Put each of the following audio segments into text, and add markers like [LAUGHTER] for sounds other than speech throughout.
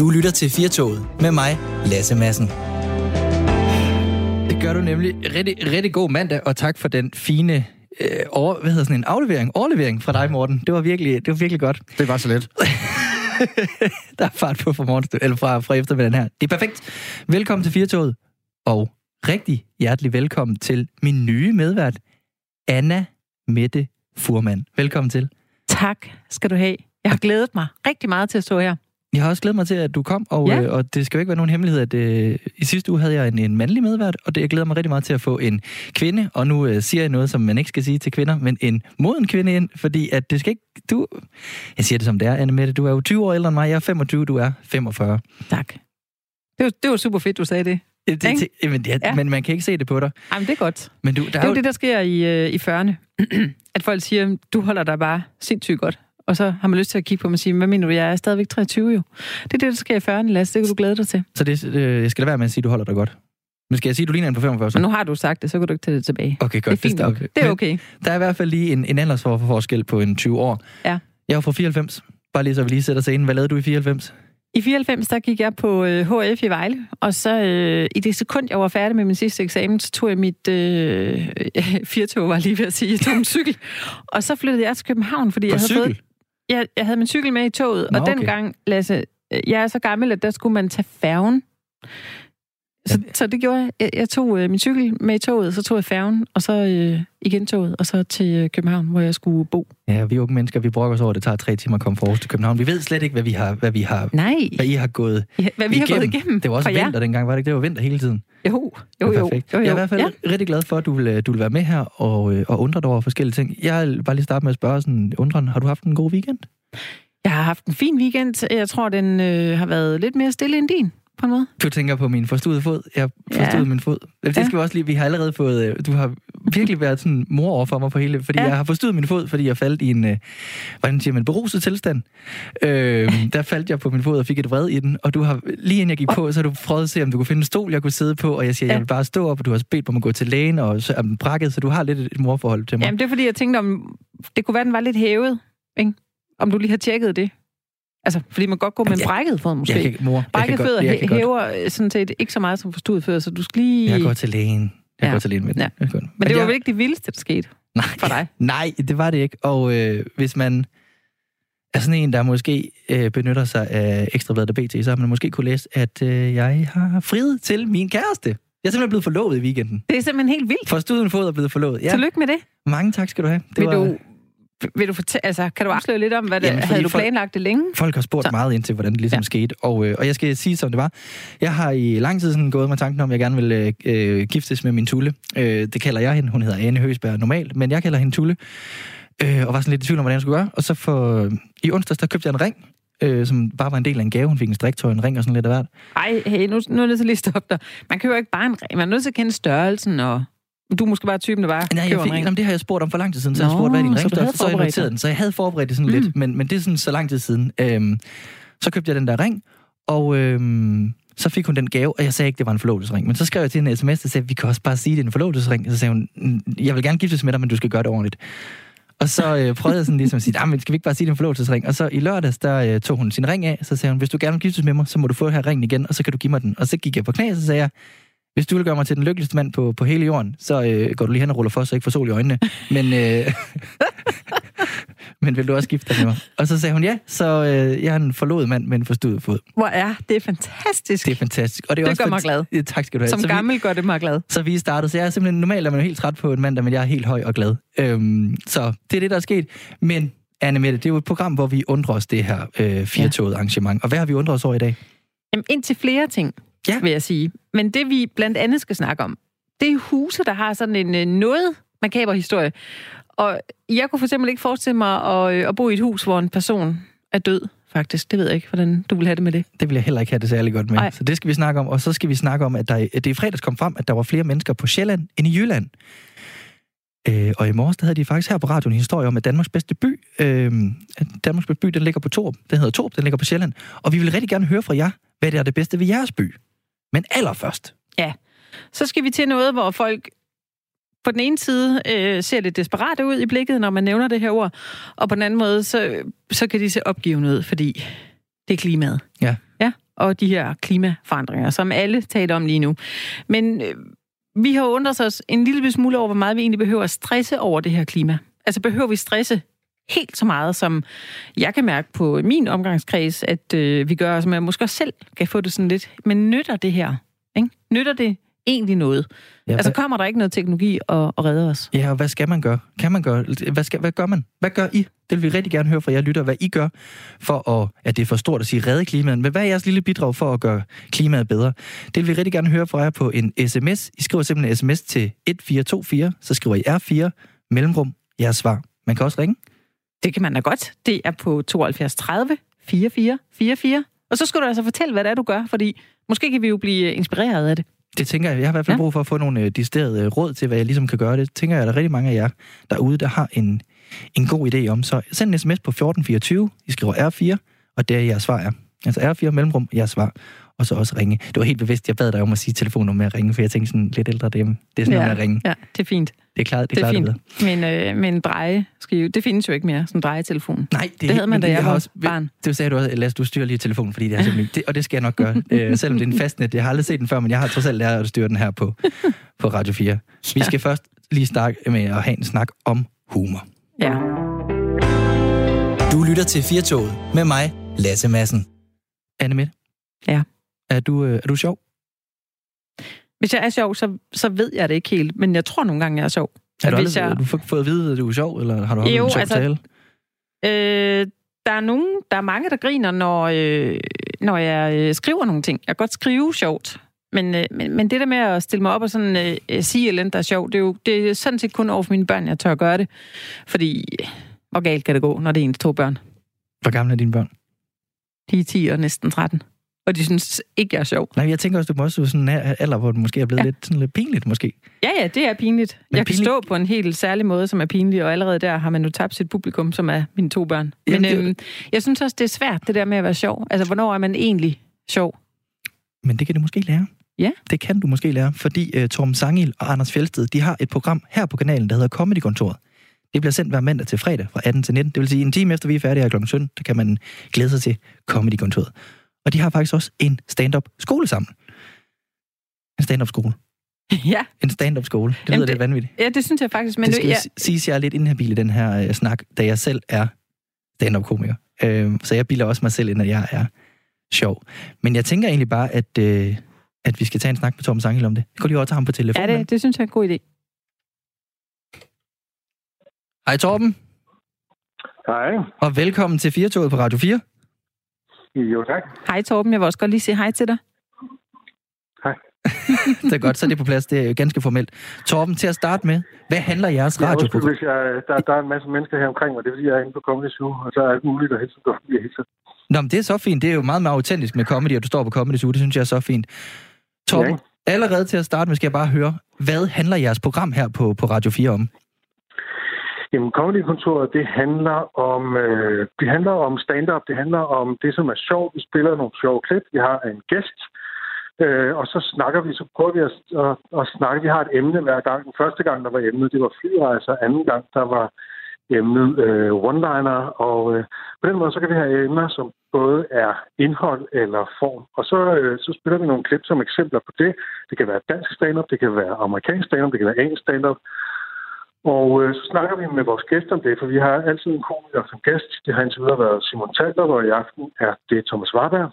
Du lytter til Firtoget med mig, Lasse Madsen. Det gør du nemlig. Rigtig, rigtig god mandag, og tak for den fine øh, over, hvad hedder sådan en aflevering, overlevering fra dig, Morten. Det var virkelig, det var virkelig godt. Det var så let. [LAUGHS] Der er fart på fra, morgen, eller fra, fra eftermiddagen her. Det er perfekt. Velkommen til Firtoget, og rigtig hjertelig velkommen til min nye medvært, Anna Mette Furman. Velkommen til. Tak skal du have. Jeg har glædet mig rigtig meget til at stå her. Jeg har også glædet mig til, at du kom, og, Ja. øh, og det skal jo ikke være nogen hemmelighed, at øh, i sidste uge havde jeg en, en mandlig medvært, og det, jeg glæder mig rigtig meget til at få en kvinde, og nu øh, siger jeg noget, som man ikke skal sige til kvinder, men en moden kvinde ind, fordi at det skal ikke... Du, jeg siger det som det er, Anne Mette, du er jo 20 år ældre end mig, jeg er 25, du er 45. Tak. Det var, det var super fedt, du sagde det. Det, det, men, ja. Ja. men man kan ikke se det på dig. Jamen, det er godt. Men du, der Det er er jo, jo det, der sker i, øh, i 40'erne. [CLEARS THROAT] at folk siger, du holder dig bare sindssygt godt. Og så har man lyst til at kigge på mig og sige, hvad mener du, jeg er stadigvæk 23 jo. Det er det, der sker i 40'erne, Lasse. Det kan du glæde dig til. Så det, øh, jeg skal lade være med at sige, at du holder dig godt. Men skal jeg sige, at du ligner en på 45? Så? Men nu har du sagt det, så kan du ikke tage det tilbage. Okay, godt. det er fint nok. Det er Men okay. Der er i hvert fald lige en, en aldersforskel på en 20 år. Ja. Jeg er fra 94. Bare lige så vi lige sætter scenen. Hvad lavede du i 94? I 94, der gik jeg på øh, HF i Vejle, og så øh, i det sekund, jeg var færdig med min sidste eksamen, så tog jeg mit øh, [LAUGHS] firtog, var lige ved at sige, jeg [LAUGHS] tog en cykel, og så flyttede jeg til København, fordi På jeg havde cykel? fået jeg, jeg havde min cykel med i toget, Nå, og okay. dengang, Lasse, øh, jeg er så gammel, at der skulle man tage færgen. Så, så det gjorde jeg. Jeg, jeg tog øh, min cykel med i toget, så tog jeg færgen, og så øh, igen toget, og så til øh, København, hvor jeg skulle bo. Ja, vi unge mennesker, vi brokker os over, at det tager tre timer at komme Aarhus til København. Vi ved slet ikke, hvad vi har, hvad vi har, Nej, hvad I har gået ja, hvad vi har gået igennem Det var også for jer. vinter dengang, var det ikke? Det var vinter hele tiden. Jo, jo, jo. perfekt. jo, jo. Jeg er i hvert fald Ja. rigtig glad for, at du vil, øh, du vil være med her og, øh, og undre dig over forskellige ting. Jeg vil bare lige starte med at spørge sådan, undren, har du haft en god weekend? Jeg har haft en fin weekend. Jeg tror, den øh, har været lidt mere stille end din, på en måde. Du tænker på min forstudede fod. Jeg forstod Ja. min fod. Det Ja. skal vi også lige. Vi har allerede fået... øh, Du har virkelig været sådan mor over for mig på hele... Fordi Ja. jeg har forstået min fod, fordi jeg faldt i en... øh, Hvordan siger man? Beruset tilstand. Øh, der faldt jeg på min fod og fik et vred i den. Og du har lige inden jeg gik på, så har du prøvet at se, om du kunne finde en stol, jeg kunne sidde på. Og jeg siger, Ja. jeg vil bare stå op, og du har bedt mig om at gå til lægen, og så er den brækket, så du har lidt et morforhold til mig. Jamen, det er fordi, jeg tænkte, om det kunne være, den var lidt hævet. Ikke? Om du lige har tjekket det. Altså, fordi man godt gå med en brækket fod, måske. jeg kan, mor, jeg kan Brækket fødder jeg kan hæver øh, sådan set ikke så meget som forstudet fødder, så du skal lige... Jeg går til lægen. Jeg Ja. går til lægen med den. Ja. Går- Men det var jeg- vel ikke det vildeste, der skete Nej, for dig? [LAUGHS] Nej, det var det ikke. Og øh, hvis man er sådan en, der måske øh, benytter sig af Ekstrabladet og BT, så har man måske kunne læse, at øh, jeg har friet til min kæreste. Jeg er simpelthen blevet forlovet i weekenden. Det er simpelthen helt vildt. Forstået en fod er blevet forlovet. Ja, Tillykke med det. mange tak skal du have. Det Vil var, du, vil du fortælle, altså, kan du afsløre lidt om, hvad det, Jamen, havde du planlagt det længe? Folk har spurgt Så. meget ind til, hvordan det ligesom ja. Skete. Og, øh, og jeg skal sige, som det var. Jeg har i lang tid sådan gået med tanken om, at jeg gerne vil øh, øh, giftes med min Tulle. Øh, det kalder jeg hende. Hun hedder Ane Høsberg normalt, men jeg kalder hende Tulle. Øh, og var sådan lidt i tvivl om, hvordan jeg skulle gøre. Og så for, i onsdags, der købte jeg en ring, øh, som bare var en del af en gave. Hun fik en striktøj, en ring og sådan lidt af hvert. Ej, hey, nu, nu er nødt til lige stoppe dig. Man køber ikke bare en ring. Man er nødt til at kende størrelsen, og du er måske bare typen, der bare Nej, jeg fik, jamen, det har jeg spurgt om for lang tid siden, så jeg Nå, spurgte, hvad er din så ringstørrelse? havde Så jeg noterede den, så jeg havde forberedt det sådan Mm. lidt, men, men det er sådan så lang tid siden. Øhm, så købte jeg den der ring, og øhm, så fik hun den gave, og jeg sagde ikke, det var en forlovelsesring. Men så skrev jeg til hende en sms, der sagde, vi kan også bare sige, det er en forlovelsesring. Og så sagde hun, "Mm, jeg vil gerne giftes med dig, men du skal gøre det ordentligt. Og så øh, prøvede jeg sådan ligesom at sige, "Ah, men skal vi ikke bare sige, det er en forlovelsesring? Og så i lørdags, der øh, tog hun sin ring af, så sagde hun, hvis du gerne vil giftes med mig, så må du få her ringen igen, og så kan du give mig den. Og så gik jeg på knæ, og så sagde jeg, hvis du vil gøre mig til den lykkeligste mand på, på hele jorden, så øh, går du lige hen og ruller for, så jeg ikke får sol i øjnene. Men, øh, [LAUGHS] men vil du også gifte dig med mig? Og så sagde hun ja, så øh, jeg er en forlovet mand med en forstudet fod. Hvor er det fantastisk. Det er fantastisk. Og det, er Det også gør mig glad. Ja, tak skal du have. Som så, vi, gammel gør det mig glad. så vi startede, så jeg er simpelthen, normalt er man jo helt træt på en mandag, men jeg er helt høj og glad. Øhm, så det er det, der er sket. Men Anne Mette, det er jo et program, hvor vi undrer os det her øh, firetoget arrangement. Og hvad har vi undret os over i dag? Jamen, indtil flere ting, Ja. vil jeg sige. Men det, vi blandt andet skal snakke om, det er huse, der har sådan en øh, noget makaber historie. Og jeg kunne for eksempel ikke forestille mig at, øh, at bo i et hus, hvor en person er død, faktisk. Det ved jeg ikke, hvordan du vil have det med det. Det vil jeg heller ikke have det særlig godt med. Nej. Så det skal vi snakke om. Og så skal vi snakke om, at, der, det i fredags kom frem, at der var flere mennesker på Sjælland end i Jylland. Øh, og i morges, der havde de faktisk her på radioen en historie om, at Danmarks bedste by, øh, at Danmarks bedste by, den ligger på Torp. Den hedder Torp, den ligger på Sjælland. Og vi vil rigtig gerne høre fra jer, hvad det er det bedste ved jeres by. Men allerførst, Så skal vi til noget, hvor folk på den ene side øh, ser lidt desperate ud i blikket, når man nævner det her ord, og på den anden måde, så, så kan de se opgivende ud, fordi det er klimaet. Ja. Ja, og de her klimaforandringer, som alle taler om lige nu. Men øh, vi har undret os en lille smule over, hvor meget vi egentlig behøver at stresse over det her klima. Altså behøver vi stresse helt så meget, som jeg kan mærke på min omgangskreds, at øh, vi gør, som jeg måske også selv kan få det sådan lidt. Men nytter det her? Ikke? Nytter det egentlig noget? Ja, altså kommer der ikke noget teknologi og, og redder os? Ja, og hvad skal man gøre? Kan man gøre? Hvad, skal, hvad gør man? Hvad gør I? Det vil vi rigtig gerne høre fra jer lytter, hvad I gør for at, at det er for stort at sige redde klimaet, men hvad er jeres lille bidrag for at gøre klimaet bedre? Det vil vi rigtig gerne høre fra jer på en sms. I skriver simpelthen sms til 1424, så skriver I R4, mellemrum, jeres svar. Man kan også ringe. Det kan man da godt. Det er på 72 30 44 44. Og så skal du altså fortælle, hvad det er, du gør, fordi måske kan vi jo blive inspireret af det. Det tænker jeg. Jeg har i hvert fald ja. brug for at få nogle uh, disterede råd til, hvad jeg ligesom kan gøre. Det tænker jeg, at der er rigtig mange af jer derude, der har en, en god idé om. Så send en sms på 1424. I skriver R4, og det er jeres svar er. Altså R4 mellemrum, jeres svar og så også ringe. Det var helt bevidst, jeg bad dig om at sige telefonnummer med at ringe, for jeg tænkte sådan lidt ældre dem. Det er sådan ja, noget med at ringe. Ja, det er fint. Det er klart, det er, det er klart, fint. Men, øh, men dreje skive, det findes jo ikke mere, sådan en drejetelefon. Nej, det, det havde man, da jeg, jeg var også, barn. Det sagde du også, lad os du styre lige telefonen, fordi det er simpelthen, det, og det skal jeg nok gøre. [LAUGHS] øh, selvom det er en fastnet, jeg har aldrig set den før, men jeg har trods alt lært at styre den her på, på Radio 4. Vi skal ja. først lige starte med at have en snak om humor. Ja. Du lytter til Firtoget med mig, Lasse Madsen. Anne Midt. Ja. Er du, øh, er du sjov? Hvis jeg er sjov, så, så ved jeg det ikke helt, men jeg tror nogle gange, jeg er sjov. Har du, aldrig, jeg... du fået at vide, at du er sjov, eller har du holdt jo, en sjov altså, tale? Øh, der er nogen, der er mange, der griner, når, øh, når jeg øh, skriver nogle ting. Jeg kan godt skrive sjovt, men, øh, men, men det der med at stille mig op og sådan øh, sige et eller andet, der er sjovt, det er jo det er sådan set kun over for mine børn, jeg tør at gøre det. Fordi, hvor galt kan det gå, når det er ens to børn? Hvor gamle er dine børn? De er 10 og næsten 13 og de synes ikke, jeg er sjov. Nej, jeg tænker også, du må også sådan en alder, hvor det måske er blevet ja. lidt, sådan lidt pinligt, måske. Ja, ja, det er pinligt. Men jeg pinligt... kan stå på en helt særlig måde, som er pinlig, og allerede der har man jo tabt sit publikum, som er mine to børn. Men Jamen, det... øhm, jeg synes også, det er svært, det der med at være sjov. Altså, hvornår er man egentlig sjov? Men det kan du måske lære. Ja. Det kan du måske lære, fordi uh, Torben Sangil og Anders Fjeldsted, de har et program her på kanalen, der hedder Comedy-kontoret. Det bliver sendt hver mandag til fredag fra 18 til 19. Det vil sige, en time efter vi er færdige her kl. 17, der kan man glæde sig til Comedy-kontoret. Og de har faktisk også en stand-up skole sammen. En stand-up skole. [LAUGHS] Ja. En stand-up skole. Det lyder Jamen, det, lidt vanvittigt. Ja, det synes jeg faktisk. Men det skal nu, ja. sige, at jeg er lidt inhabil i den her uh, snak, da jeg selv er stand-up komiker. Uh, så jeg bilder også mig selv ind, at jeg er sjov. Men jeg tænker egentlig bare, at, uh, at vi skal tage en snak med Tom Sangel om det. Jeg kunne lige også tage ham på telefonen. Ja, det, det synes jeg er en god idé. Hej Torben. Hej. Og velkommen til Firtoget på Radio 4. Jo, tak. Hej Torben, jeg vil også godt lige sige hej til dig. Hej. [LAUGHS] det er godt, så er det på plads. Det er ganske formelt. Torben, til at starte med, hvad handler jeres radio på? Hvis jeg, der, der er en masse mennesker her omkring mig, det sige, at jeg er inde på Comedy Zoo, og så er alt muligt, der helst går forbi hele Nå, men det er så fint. Det er jo meget mere autentisk med comedy, at du står på Comedy Zoo. Det synes jeg er så fint. Torben, ja. allerede til at starte med, skal jeg bare høre, hvad handler jeres program her på, på Radio 4 om? Jamen, Comedy-kontoret, det handler om, øh, det handler om stand-up. Det handler om det, som er sjovt. Vi spiller nogle sjove klip. Vi har en gæst. Øh, og så snakker vi, så prøver vi at, at, at snakke. Vi har et emne hver gang. Den første gang, der var emnet, det var flyrejser. Altså anden gang, der var emnet øh, one-liner. Og øh, på den måde, så kan vi have emner, som både er indhold eller form. Og så, øh, så spiller vi nogle klip som eksempler på det. Det kan være dansk stand-up, det kan være amerikansk stand-up, det kan være engelsk stand-up. Og øh, så snakker vi med vores gæster om det, for vi har altid en komiker som gæst. Det har indtil videre været Simon Talder, og i aften er det Thomas Warberg.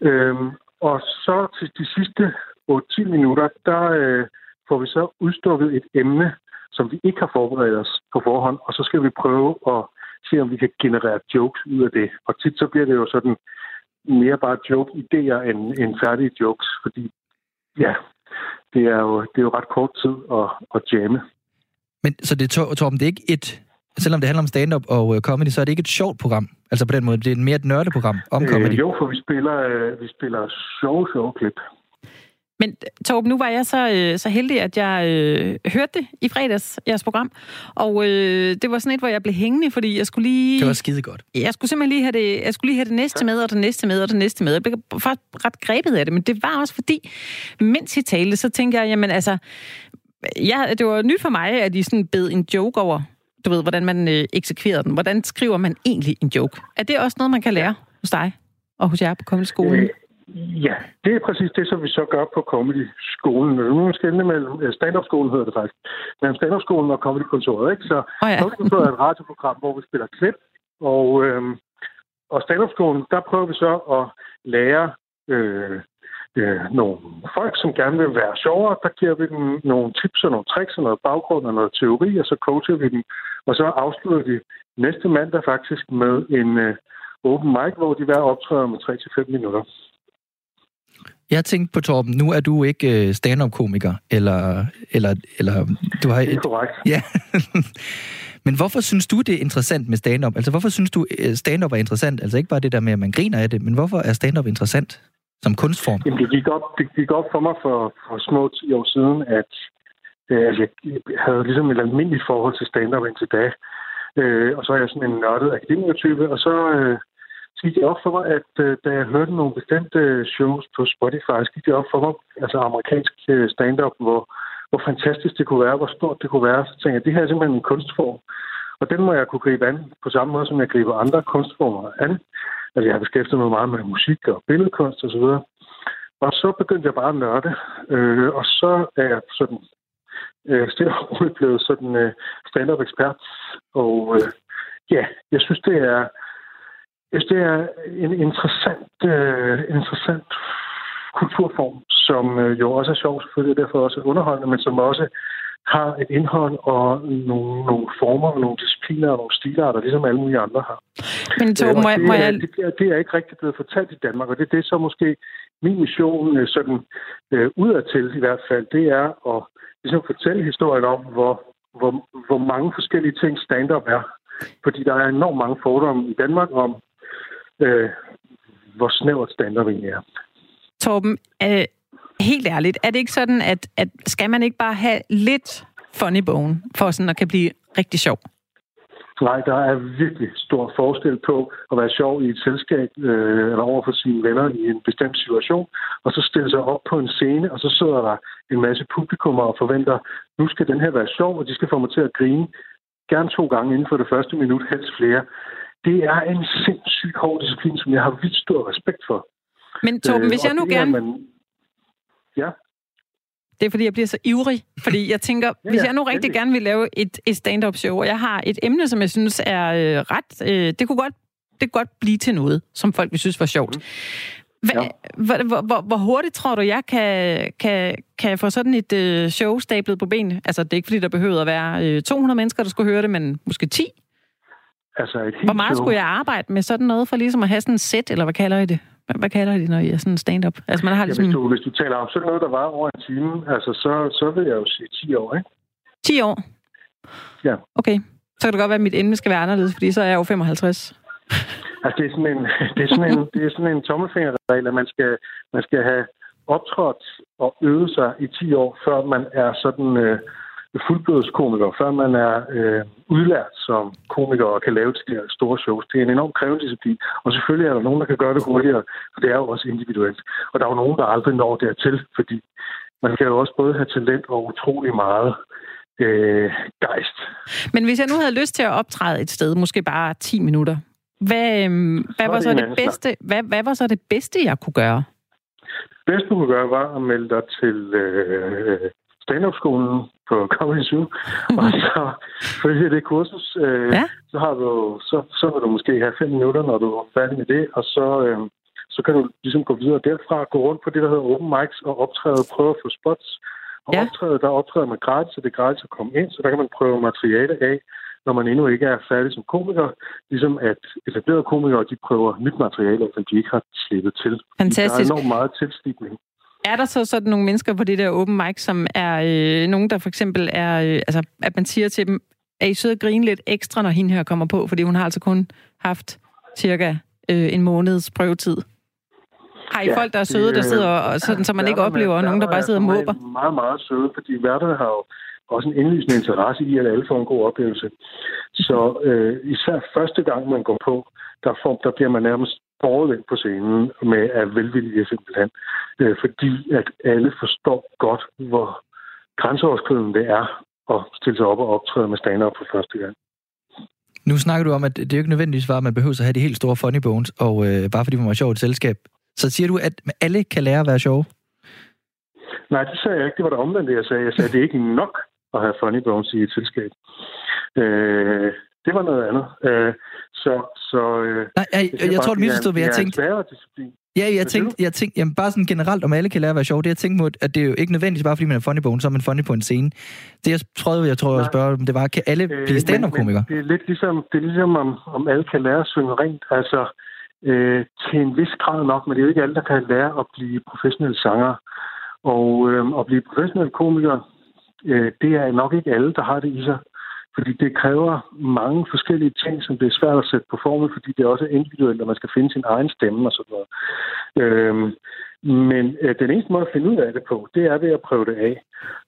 Øhm, og så til de sidste 8-10 minutter, der øh, får vi så udstukket et emne, som vi ikke har forberedt os på forhånd, og så skal vi prøve at se, om vi kan generere jokes ud af det. Og tit så bliver det jo sådan mere bare joke-idéer end, end færdige jokes, fordi ja, det er jo, det er jo ret kort tid at, at jamme. Men så det, Torben, det er ikke et... Selvom det handler om stand-up og uh, comedy, så er det ikke et sjovt program. Altså på den måde, det er mere et nørdeprogram om øh, comedy. Jo, for vi spiller, øh, vi spiller sjove, sjove klip. Men Torben, nu var jeg så, øh, så heldig, at jeg øh, hørte det i fredags, jeres program. Og øh, det var sådan et, hvor jeg blev hængende, fordi jeg skulle lige... Det var skide godt. Jeg skulle simpelthen lige have det, jeg skulle lige have det næste med, og det næste med, og det næste med. Jeg blev faktisk ret grebet af det, men det var også fordi, mens I talte, så tænkte jeg, jamen altså, ja, det var nyt for mig, at I sådan bed en joke over, du ved, hvordan man øh, eksekverer den. Hvordan skriver man egentlig en joke? Er det også noget, man kan lære hos dig og hos jer på Kommende Skole? Øh, Ja, det er præcis det, som vi så gør på Comedy-skolen. Nu er skældende mellem stand-up-skolen, hedder det faktisk. Mellem stand-up-skolen og Comedy-kontoret, ikke? Så oh ja. Comedy-kontoret er et radioprogram, hvor vi spiller klip, og, øhm, og stand-up-skolen, der prøver vi så at lære øh, øh, nogle folk, som gerne vil være sjovere. Der giver vi dem nogle tips og nogle tricks og noget baggrund og noget teori, og så coacher vi dem. Og så afslutter vi næste mandag faktisk med en øh, open mic, hvor de hver optræder med 3-5 minutter. Jeg tænkte på, Torben, nu er du ikke øh, stand-up-komiker, eller, eller, eller du har... Det er korrekt. Ja. [LAUGHS] Men hvorfor synes du, det er interessant med stand-up? Altså, hvorfor synes du, øh, stand-up er interessant? Altså, ikke bare det der med, at man griner af det, men hvorfor er stand-up interessant som kunstform? Jamen, det gik op, det gik op for mig for, for små 10 år siden, at øh, jeg havde ligesom et almindeligt forhold til stand-up indtil da. Øh, og så er jeg sådan en nørdet akademikertype, og så... Øh, så gik det op for mig, at øh, da jeg hørte nogle bestemte øh, shows på Spotify, så gik det op for mig, altså amerikansk øh, stand-up, hvor, hvor fantastisk det kunne være, hvor stort det kunne være. Så tænkte jeg, det her er simpelthen en kunstform. Og den må jeg kunne gribe an på samme måde, som jeg griber andre kunstformer an. Altså, jeg har beskæftiget mig meget med musik og billedkunst osv. Og, og så begyndte jeg bare at nørde. Øh, og så er jeg sådan øh, stille og roligt blevet sådan øh, stand-up-ekspert. Og øh, ja, jeg synes, det er jeg synes, det er en interessant, øh, interessant kulturform, som øh, jo også er sjov selvfølgelig, og derfor også underholdende, men som også har et indhold og nogle, nogle former og nogle discipliner og nogle stilarter, ligesom alle mulige andre har. Men to, må, det, må jeg... Det, er, det er ikke rigtig blevet fortalt i Danmark, og det er det så måske min mission øh, sådan øh, udadtil i hvert fald, det er at ligesom fortælle historien om, hvor, hvor, hvor mange forskellige ting stand-up er. Fordi der er enormt mange fordomme i Danmark om, øh, hvor snævert stand-up egentlig er. Torben, øh, helt ærligt, er det ikke sådan, at, at skal man ikke bare have lidt funny bone, for sådan at kan blive rigtig sjov? Nej, der er virkelig stor forskel på at være sjov i et selskab øh, eller over for sine venner i en bestemt situation, og så stille sig op på en scene, og så sidder der en masse publikummer og forventer, nu skal den her være sjov, og de skal få mig til at grine gerne to gange inden for det første minut, helst flere. Det er en sindssygt hård disciplin, som jeg har vildt stor respekt for. Men Torben, øh, hvis jeg nu gerne... Man... Ja? Det er, fordi jeg bliver så ivrig. Fordi jeg tænker, [LAUGHS] ja, hvis jeg nu rigtig gerne vil lave et, et stand-up show, og jeg har et emne, som jeg synes er øh, ret... Øh, det kunne godt det kunne godt blive til noget, som folk vil synes var sjovt. Hva, ja. hvor, hvor, hvor, hvor hurtigt tror du, jeg kan, kan, kan få sådan et øh, show stablet på benene? Altså, det er ikke fordi, der behøver at være øh, 200 mennesker, der skulle høre det, men måske 10? Altså et helt Hvor meget show. skulle jeg arbejde med sådan noget, for ligesom at have sådan en sæt, eller hvad kalder I det? Hvad, kalder I det, når I er sådan stand-up? Altså, man har ligesom... ja, hvis, du, hvis du taler om sådan noget, der var over en time, altså, så, så vil jeg jo sige 10 år, ikke? 10 år? Ja. Okay. Så kan det godt være, at mit emne skal være anderledes, fordi så er jeg jo 55. Altså, det er sådan en, [LAUGHS] det er sådan en, det er sådan en tommelfingerregel, at man skal, man skal have optrådt og øvet sig i 10 år, før man er sådan øh, fuldblodskomiker, før man er øh, udlært som komiker og kan lave de her store shows. Det er en enormt krævende disciplin. Og selvfølgelig er der nogen, der kan gøre det hurtigere, for det er jo også individuelt. Og der er jo nogen, der aldrig når dertil, fordi man kan jo også både have talent og utrolig meget øh, gejst. Men hvis jeg nu havde lyst til at optræde et sted, måske bare 10 minutter, hvad, øhm, hvad, var så det bedste, hvad, hvad var så det bedste, jeg kunne gøre? Det bedste, du kunne gøre, var at melde dig til øh, stand-up-skolen på [LAUGHS] Comedy Zoo, og så [LAUGHS] følge det kursus. Øh, ja. så, har du, så, så vil du måske have fem minutter, når du er færdig med det, og så, øh, så kan du ligesom gå videre derfra, gå rundt på det, der hedder open mics, og optræde, prøve at få spots. Og Ja. optræde, der optræder man gratis, så det er gratis at komme ind, så der kan man prøve materiale af, når man endnu ikke er færdig som komiker, ligesom at etablerede komikere, de prøver nyt materiale, som de ikke har slippet til. Fantastisk. Der er enormt meget tilstigning. Er der så sådan nogle mennesker på det der open mic, som er øh, nogen, der for eksempel er, øh, altså at man siger til dem, er I søde at grine lidt ekstra, når hende her kommer på, fordi hun har altså kun haft cirka øh, en måneds prøvetid? Har I ja, folk, der er søde, der sidder og sådan, så man ikke oplever nogen, der bare sidder og måber? er meget, meget søde, fordi værterne har jo også en indlysende interesse i, at alle får en god oplevelse. Så øh, især første gang, man går på, der, får, der bliver man nærmest ind på scenen med af velvilje simpelthen. Øh, fordi at alle forstår godt, hvor grænseoverskridende det er at stille sig op og optræde med stand for første gang. Nu snakker du om, at det er jo ikke nødvendigvis var, at man behøver at have de helt store funny bones, og øh, bare fordi man var sjov i et selskab, Så siger du, at alle kan lære at være sjove? Nej, det sagde jeg ikke. Det var det omvendt, jeg sagde. Jeg sagde, at det er ikke nok at have funny bones i et selskab. Øh, det var noget andet. Øh, så, så, øh, Nej, jeg, jeg, jeg tror, du misforstod, hvad jeg tænkte. Er en. Ja, jeg tænkte, jeg tænkte jamen bare sådan generelt, om alle kan lære at være sjov. Det jeg tænkte mod, at det er jo ikke nødvendigt, bare fordi man er funny bone, så er man funny på en scene. Det jeg prøvede, jeg tror, at spørge, om det var, kan alle Øh, blive stand-up-komikere? Det er lidt ligesom, det er ligesom om, om alle kan lære at synge rent. Altså, øh, til en vis grad nok, men det er jo ikke alle, der kan lære at blive professionelle sanger. Og øh, at blive professionelle komikere, øh, det er nok ikke alle, der har det i sig. Fordi det kræver mange forskellige ting, som det er svært at sætte på formel, fordi det også er individuelt, og man skal finde sin egen stemme og sådan noget. Øhm, men øh, den eneste måde at finde ud af det på, det er ved at prøve det af.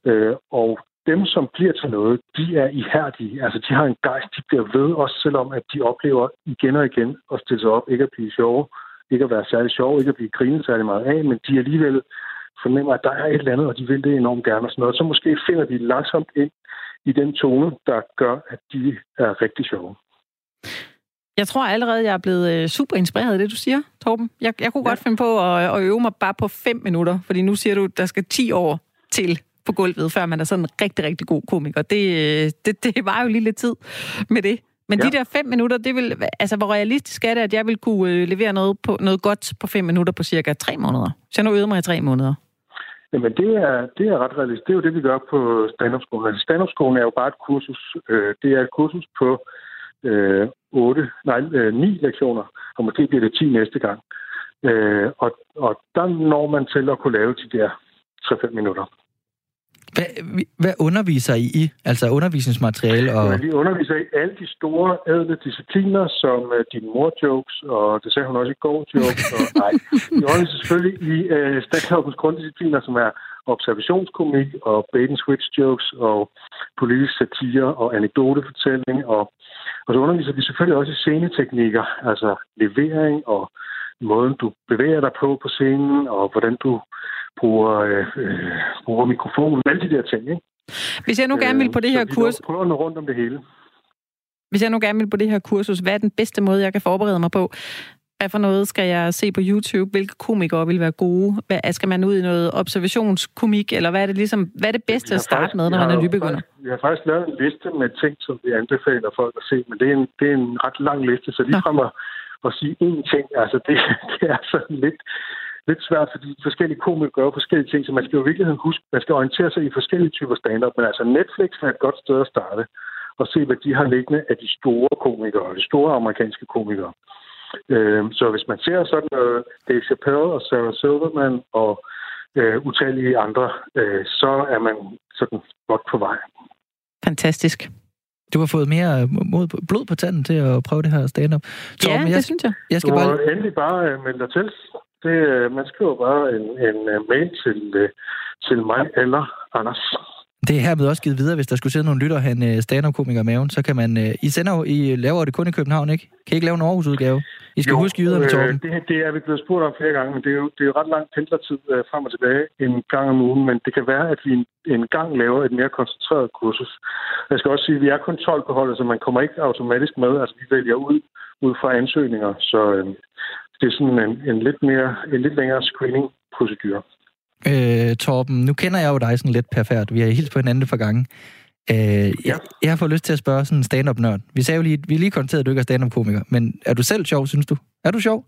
Øh, og dem, som bliver til noget, de er ihærdige. Altså, de har en gejst, de bliver ved, også selvom at de oplever igen og igen at stille sig op, ikke at blive sjove, ikke at være særlig sjove, ikke at blive grinet særlig meget af, men de alligevel fornemmer, at der er et eller andet, og de vil det enormt gerne og sådan noget. Så måske finder de langsomt ind i den tone, der gør, at de er rigtig sjove. Jeg tror allerede, jeg er blevet øh, super inspireret af det, du siger, Torben. Jeg, jeg kunne ja. godt finde på at, at øve mig bare på fem minutter, fordi nu siger du, der skal 10 år til på gulvet, før man er sådan en rigtig, rigtig god komiker. Det, øh, det, det var jo lige lidt tid med det. Men ja. de der fem minutter, det vil, altså, hvor realistisk er det, at jeg vil kunne øh, levere noget, på, noget godt på fem minutter på cirka tre måneder? Så jeg nu øvede mig i tre måneder. Jamen, det er, det er ret realistisk. Det er jo det, vi gør på stand-up-skolen. Altså, stand-up-skolen er jo bare et kursus. Øh, det er et kursus på øh, 8, nej, øh, 9 lektioner, og måske bliver det 10 næste gang. Øh, og, og der når man til at kunne lave de der 3-5 minutter. Hvad, hvad underviser I i? Altså undervisningsmateriale og... Ja, vi underviser i alle de store ædle discipliner, som uh, din mor-jokes, og det sagde hun også i går, jokes, og [LAUGHS] nej. Vi underviser selvfølgelig i uh, stand grunddiscipliner, som er observationskomik og bait and switch jokes og politisk satire og anekdotefortælling. Og, og så underviser vi selvfølgelig også i sceneteknikker, altså levering og måden, du bevæger dig på på scenen, og hvordan du bruger, øh, bruger mikrofonen, alle de der ting. Ikke? Hvis jeg nu gerne vil på det her så kursus... Vi prøver noget rundt om det hele. Hvis jeg nu gerne vil på det her kursus, hvad er den bedste måde, jeg kan forberede mig på? Hvad for noget skal jeg se på YouTube? Hvilke komikere vil være gode? Hvad, skal man ud i noget observationskomik? Eller hvad er det, ligesom, hvad er det bedste at starte faktisk, med, når man er nybegynder? Vi har faktisk lavet en liste med ting, som vi anbefaler folk at se, men det er en, det er en ret lang liste, så lige frem at, at sige én ting, altså det, [LAUGHS] det er sådan lidt, lidt svært, fordi forskellige komikere gør forskellige ting, så man skal jo i virkeligheden huske, man skal orientere sig i forskellige typer stand-up, men altså Netflix er et godt sted at starte og se, hvad de har liggende af de store komikere, de store amerikanske komikere. Øh, så hvis man ser sådan noget Dave Chappelle og Sarah Silverman og øh, utallige andre, øh, så er man sådan godt på vej. Fantastisk. Du har fået mere mod, blod på tanden til at prøve det her stand-up. Torben, ja, det synes jeg. Jeg skal du bare... endelig bare uh, melde dig til. Det, uh, man skriver bare en, en uh, mail til, uh, til mig eller Anders. Det er hermed også givet videre, hvis der skulle sidde nogle lytter en stand-up-komiker i maven, så kan man... I sender jo, I laver det kun i København, ikke? Kan I ikke lave en Aarhus-udgave? I skal jo, huske yderne, Torben. Øh, det, det er vi blevet spurgt om flere gange, men det er jo, det er jo ret lang pendlertid øh, frem og tilbage en gang om ugen, men det kan være, at vi en, en gang laver et mere koncentreret kursus. Jeg skal også sige, at vi er kun 12 på holdet, så man kommer ikke automatisk med. Altså, vi vælger ud, ud fra ansøgninger, så øh, det er sådan en, en, lidt, mere, en lidt længere screening-procedur. Øh, Torben, nu kender jeg jo dig sådan lidt perfekt. Vi har helt på hinanden par gange. Øh, ja. jeg, jeg har fået lyst til at spørge sådan en stand-up-nørd. Vi sagde jo lige, vi lige konstateret, at du ikke er stand-up-komiker, men er du selv sjov, synes du? Er du sjov?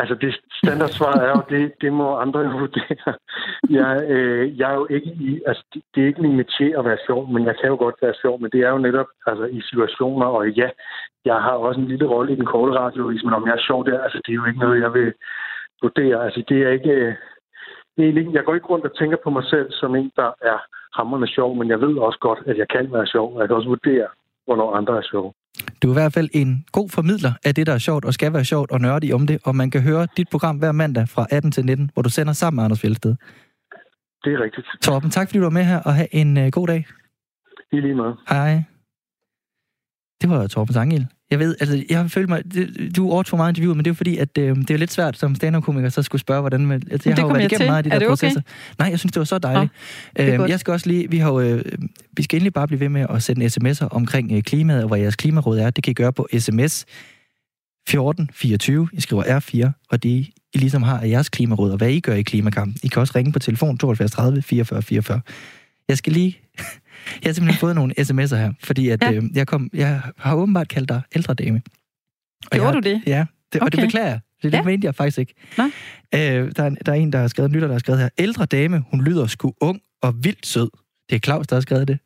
Altså, det standardsvar er jo, det, det må andre jo vurdere. Jeg, øh, jeg er jo ikke i, altså, det, det er ikke min metier at være sjov, men jeg kan jo godt være sjov, men det er jo netop altså, i situationer, og ja, jeg har også en lille rolle i den korte radiovis, men om jeg er sjov der, altså, det er jo ikke noget, jeg vil vurdere. Altså, det er ikke, øh, det er ikke, jeg går ikke rundt og tænker på mig selv som en, der er hammerende sjov, men jeg ved også godt, at jeg kan være sjov, og jeg kan også vurdere, hvornår andre er sjove. Du er i hvert fald en god formidler af det, der er sjovt, og skal være sjovt og nørdigt om det, og man kan høre dit program hver mandag fra 18 til 19, hvor du sender sammen med Anders Fjeldsted. Det er rigtigt. Torben, tak fordi du var med her, og have en uh, god dag. I lige måde. Hej. Det var Torben Sangel. Jeg ved, altså, jeg har følt mig, det, du overtog meget interviewet, men det er fordi, at øh, det er lidt svært som stand-up-komiker, så skulle spørge, hvordan man, altså, jeg det har jo været igennem til. meget af de er der processer. Okay? Nej, jeg synes, det var så dejligt. Nå, øhm, jeg skal også lige, vi har jo, øh, vi skal endelig bare blive ved med at sende sms'er omkring øh, klimaet, og hvad jeres klimaråd er. Det kan I gøre på sms 1424. I skriver R4, og det I ligesom har af jeres klimaråd, og hvad I gør i klimakampen. I kan også ringe på telefon 72 30 44 44. Jeg skal lige... Jeg har simpelthen fået nogle sms'er her, fordi at, Ja. øh, jeg, kom, jeg har åbenbart kaldt dig ældre dame. Og Gjorde jeg, du det? Ja, det, og det beklager jeg. Det, det Ja. mente jeg faktisk ikke. Nå. Øh, der, er, en- der er en, der har skrevet, en lytter, der har skrevet her. Ældre dame, hun lyder sgu ung og vildt sød. Det er Claus, der har skrevet det.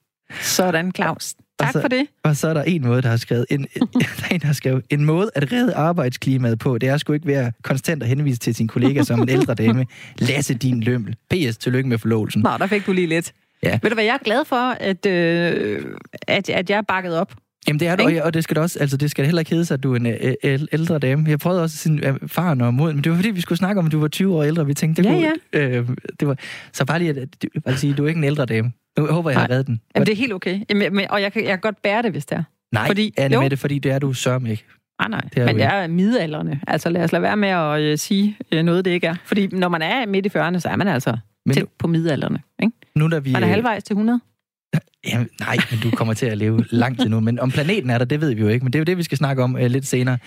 Sådan, Claus. Tak så- for det. Og så er der en måde, der har skrevet, en, [LAUGHS] der er en, der har skrevet, en måde at redde arbejdsklimaet på, det er sgu ikke være konstant at henvise til sin kollega som en ældre dame. [LAUGHS] Lasse din lømmel. PS, tillykke med forlovelsen. Nå, der fik du lige lidt. Ja. Ved du hvad, jeg er glad for, at, øh, at, at jeg er bakket op. Jamen det er Ikke? og, og det skal også, altså det skal heller ikke hedde sig, at du er en øh, ældre dame. Jeg prøvede også sin faren og mod, men det var fordi, vi skulle snakke om, at du var 20 år ældre. Vi tænkte, det Ja, kunne, Øh, det var, så bare lige, at, at, sige, du er ikke en ældre dame. Nu håber jeg, jeg har Nej. reddet den. Jamen, det er helt okay. Jamen, men- og jeg kan, jeg kan godt bære det, hvis det er. Nej, fordi- Anne jo. Mette, fordi det er du sørme ikke. Nej, nej. Det er Men jeg er midalderne. Altså lad os lade være med at øh, sige øh, noget, det ikke er. Fordi når man er midt i 40'erne, så er man altså Men tæt på midalderne. Ikke? Nu, da vi... Man er øh, halvvejs til 100. Jamen, nej, men du kommer til at leve langt endnu. Men om planeten er der, det ved vi jo ikke. Men det er jo det, vi skal snakke om uh, lidt senere.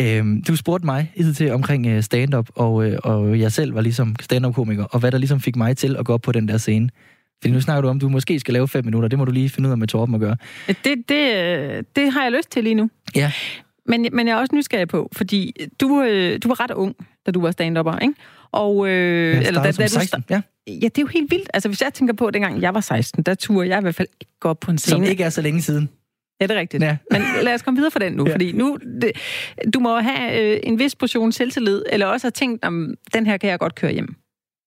Øhm, du spurgte mig til omkring uh, stand-up, og, uh, og jeg selv var ligesom stand-up-komiker, og hvad der ligesom fik mig til at gå op på den der scene. Fordi nu snakker du om, at du måske skal lave fem minutter. Det må du lige finde ud af med Torben at gøre. Det, det, det har jeg lyst til lige nu. Ja. Men, men jeg er også nysgerrig på, fordi du, du var ret ung, da du var stand-upper, ikke? Og, øh, Jeg eller da, da som du 16, ja, Ja, det er jo helt vildt. Altså, hvis jeg tænker på, at dengang jeg var 16, der turde jeg i hvert fald ikke gå op på en som scene. ikke er så længe siden. Ja, det er rigtigt. Ja. Men lad os komme videre fra den nu, Ja. ja. fordi nu, det, du må have øh, en vis portion selvtillid, eller også have tænkt, om den her kan jeg godt køre hjem.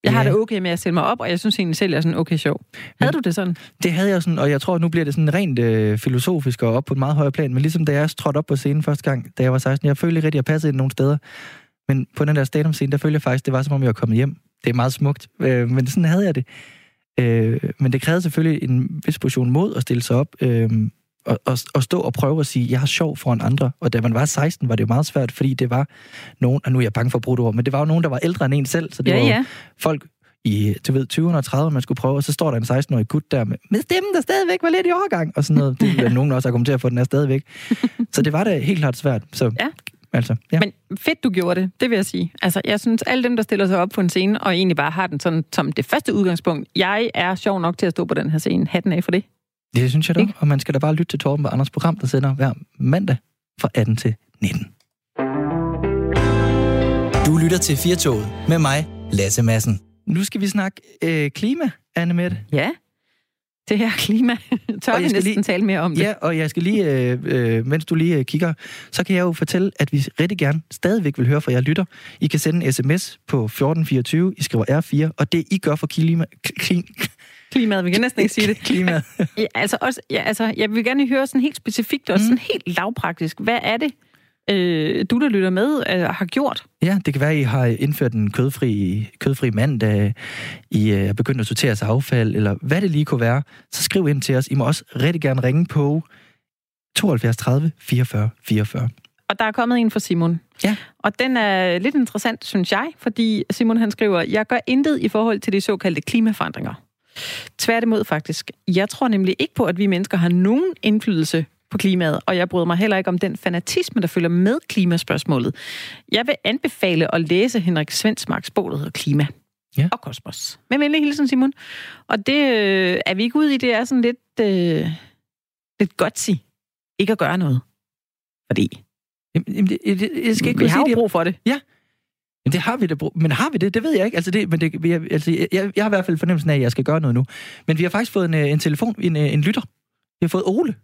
Jeg har Ja. det okay med at stille mig op, og jeg synes egentlig selv, jeg er sådan okay sjov. Havde du det sådan? Det havde jeg sådan, og jeg tror, at nu bliver det sådan rent øh, filosofisk og op på en meget højere plan. Men ligesom da jeg trådte op på scenen første gang, da jeg var 16, jeg følte ikke rigtig, at jeg passede ind nogle steder. Men på den der stand scene, der følte jeg faktisk, det var som om, jeg var kommet hjem. Det er meget smukt, øh, men sådan havde jeg det. Øh, men det krævede selvfølgelig en vis portion mod at stille sig op øh, og, og, og stå og prøve at sige, jeg har sjov foran andre. Og da man var 16, var det jo meget svært, fordi det var nogen, og nu er jeg bange for at bruge det ord, men det var jo nogen, der var ældre end en selv, så det Ja, var ja. folk i, du ved, 20'erne og 30'erne, man skulle prøve, og så står der en 16-årig gut der med, med stemmen, der stadigvæk var lidt i overgang, og sådan noget. Det vil [LAUGHS] nogen også argumentere for, at den er stadigvæk. Så det var da helt klart svært. Så, Ja. Altså, ja. Men fedt, du gjorde det, det vil jeg sige. Altså, jeg synes, alle dem, der stiller sig op på en scene, og egentlig bare har den sådan, som det første udgangspunkt, jeg er sjov nok til at stå på den her scene. Hatten af for det. det synes jeg da. Og man skal da bare lytte til Torben og Anders program, der sender hver mandag fra 18 til 19. Du lytter til Firtoget med mig, Lasse Madsen. Nu skal vi snakke øh, klima, Anne Mette. Ja, det her klima. Tør Og vi jeg skal næsten lige- tale mere om det? Ja, og jeg skal lige, øh, øh, mens du lige øh, kigger, så kan jeg jo fortælle, at vi rigtig gerne stadigvæk vil høre fra jer lytter. I kan sende en sms på 1424, I skriver R4, og det I gør for klima, klima, Klimaet, vi kan næsten ikke sige det. [LAUGHS] klima. Ja, altså også, ja, altså, jeg vil gerne høre sådan helt specifikt og Mm. sådan helt lavpraktisk. Hvad er det, øh, du der lytter med, øh, har gjort? Ja, det kan være, at I har indført en kødfri, kødfri mandag, I øh, er begyndt at sortere sig affald, eller hvad det lige kunne være, så skriv ind til os. I må også rigtig gerne ringe på 72 30 44 44. Og der er kommet en fra Simon. Ja. Og den er lidt interessant, synes jeg, fordi Simon han skriver, jeg gør intet i forhold til de såkaldte klimaforandringer. Tværtimod faktisk. Jeg tror nemlig ikke på, at vi mennesker har nogen indflydelse på klimaet, og jeg bryder mig heller ikke om den fanatisme, der følger med klimaspørgsmålet. Jeg vil anbefale at læse Henrik Svendsmarks bog, der hedder Klima Ja. og Kosmos. Med venlig hilsen, Simon. Og det øh, er vi ikke ude i, det er sådan lidt, øh, lidt godt sige. Ikke at gøre noget. Fordi Jamen, det, det, jeg skal ikke vi har sige jo det. brug for det. Jamen, det har vi det. Men har vi det? Det ved jeg ikke. Altså, det, men det, jeg, altså, jeg, jeg har i hvert fald fornemmelsen af, at jeg skal gøre noget nu. Men vi har faktisk fået en, øh, en telefon, en, øh, en lytter. Vi har fået Ole.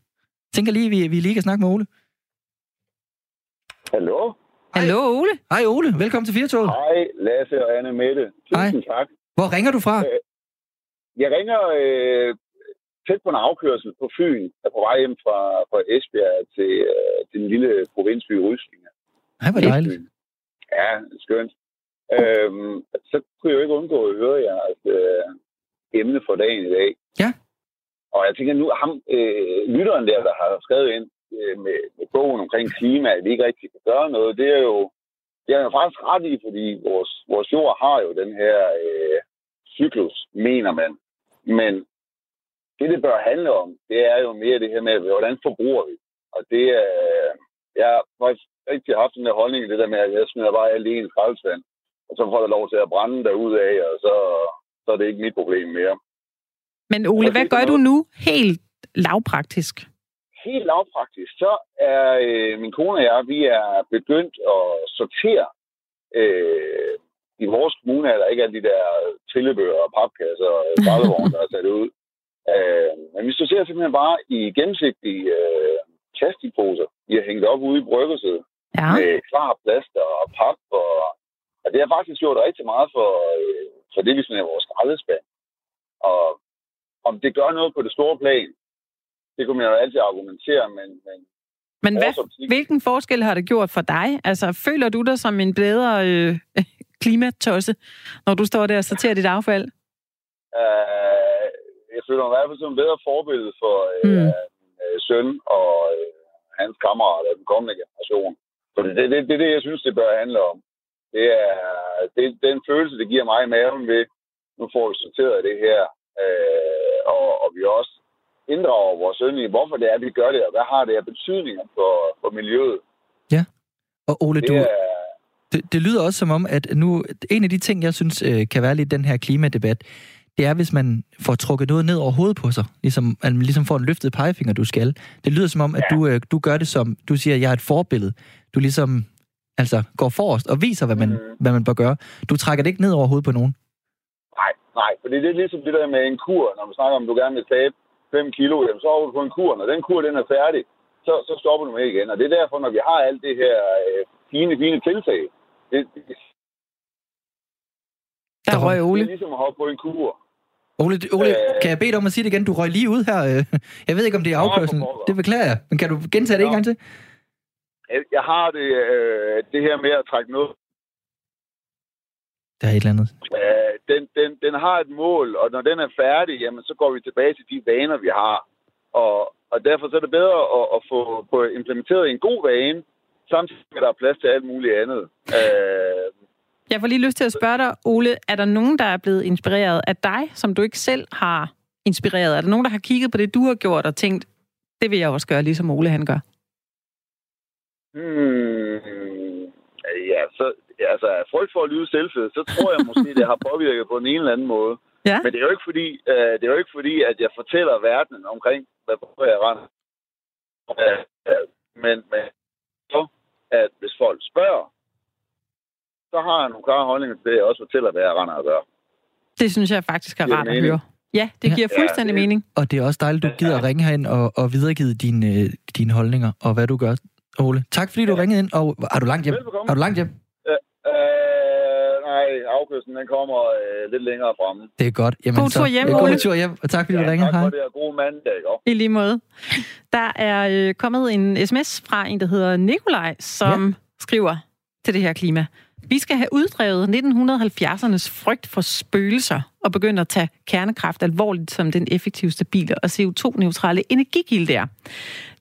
Tænker lige, at vi, vi lige kan snakke med Ole. Hallo? Hallo, Ole. Hej Ole, velkommen til Firtoget. Hej, Lasse og Anne Mette. Tusind tak. Hvor ringer du fra? Jeg ringer øh, tæt på en afkørsel på Fyn. Jeg er på vej hjem fra, fra Esbjerg til, øh, den lille provinsby Ryslinge. Hej, hvor dejligt. Ja, skønt. Øhm, så kunne jeg jo ikke undgå at høre jeres øh, emne for dagen i dag. Ja. Og jeg tænker nu, ham, øh, lytteren der, der har skrevet ind øh, med, med bogen omkring klima, at vi ikke rigtig kan gøre noget, det er jo, det er jo faktisk ret i, fordi vores, vores jord har jo den her øh, cyklus, mener man. Men det, det bør handle om, det er jo mere det her med, hvordan forbruger vi. Og det er, Jeg har faktisk rigtig haft den der holdning i det der med, at jeg smider bare alene i skraldespand, og så får jeg lov til at brænde derud af, og så, så er det ikke mit problem mere. Men Ole, hvad gør du nu helt lavpraktisk? Helt lavpraktisk, så er øh, min kone og jeg, vi er begyndt at sortere. Øh, I vores kommune er der ikke alle de der trillebøger og papkasser og [LAUGHS] skraldevogne, der er sat ud. Øh, men vi sorterer simpelthen bare i gennemsigtige øh, plastikposer. Vi har hængt op ude i bryggerset Ja. med klar plaster og pap. Og, og det har faktisk gjort rigtig meget for, øh, for det, vi smider vores skraldespand. Og om det gør noget på det store plan, det kunne man jo altid argumentere, men, men Men hvad, hvilken forskel har det gjort for dig? Altså, føler du dig som en bedre øh, [LAUGHS] klimatosse, når du står der og sorterer dit affald? Øh, jeg føler mig i hvert fald som en bedre forbillede for øh, Mm. øh, søn og øh, hans kammerater, den kommende generation. For det er det, det, det, jeg synes, det bør handle om. Det er det, den følelse, det giver mig i maven ved, nu får vi sorteret det her, øh, og, og vi også inddrager vores søn i, hvorfor det er, vi gør det, og hvad har det af betydninger for, for miljøet. Og Ole, Det du, er, det, det lyder også som om, at nu en af de ting, jeg synes øh, kan være lidt den her klimadebat, det er, hvis man får trukket noget ned over hovedet på sig, ligesom, at man ligesom får en løftet pegefinger, du skal. Det lyder som om, at Ja. du, øh, du gør det som, du siger, jeg er et forbillede. Du ligesom altså går forrest og viser, hvad man, Mhm. hvad man bør gøre. Du trækker det ikke ned over hovedet på nogen. Nej, for det er ligesom det der med en kur. Når man snakker om, at du gerne vil tabe 5 kilo, jamen, så er du på en kur. Når den kur den er færdig, så, så stopper du med igen. Og det er derfor, når vi har alt det her øh, fine, fine tiltag, det, det, det Der røg Ole. er ligesom at hoppe på en kur. Ole, det- Ole Øh. kan jeg bede dig om at sige det igen? Du røg lige ud her. øh. Jeg ved ikke, om det er Nå, for afkørsel. pokker. Det beklager jeg. Men kan du gentage det en Nå. gang til? Jeg- Jeg har det, øh, det her med at trække noget. Der er et eller andet. Øh, den, den, den har et mål, og når den er færdig, jamen, så går vi tilbage til de vaner, vi har. Og, og derfor så er det bedre at, at få, få implementeret en god vane, samtidig med, at der er plads til alt muligt andet. Øh, Jeg får lige lyst til at spørge dig, Ole, er der nogen, der er blevet inspireret af dig, som du ikke selv har inspireret? Er der nogen, der har kigget på det, du har gjort og tænkt, det vil jeg også gøre, ligesom Ole han gør? Hmm, altså, af frygt for at lyde selvfed, så tror jeg måske, det har påvirket på en eller anden måde. Ja. Men det er jo ikke fordi, øh, det er jo ikke fordi at jeg fortæller verdenen omkring, hvad hvor jeg render. Øh, øh, men, men så, at hvis folk spørger, så har jeg nogle klare holdninger til det, jeg også fortæller, hvad jeg render og gør. Det synes jeg faktisk er rart at mening? høre. Ja, det Ja. giver fuldstændig Ja, det- mening. Og det er også dejligt, du gider at ringe herind og, og videregive dine, øh, dine holdninger og hvad du gør, Ole. Tak fordi du Ja. ringede ind, og har du langt hjem? Velbekomme. Har du langt hjem? Nej, afkørslen den kommer øh, lidt længere fremme. Det er godt. Jamen, God tur hjem, øh, Ole. God tur hjem, og tak fordi du ringede. tak Hej. for det, og god mandag. Ikke? I lige måde. Der er øh, kommet en sms fra en, der hedder Nikolaj, som ja. skriver til det her klima. Vi skal have uddrevet 1970'ernes frygt for spøgelser og begynde at tage kernekraft alvorligt som den effektive, stabile og CO2-neutrale energikilde er.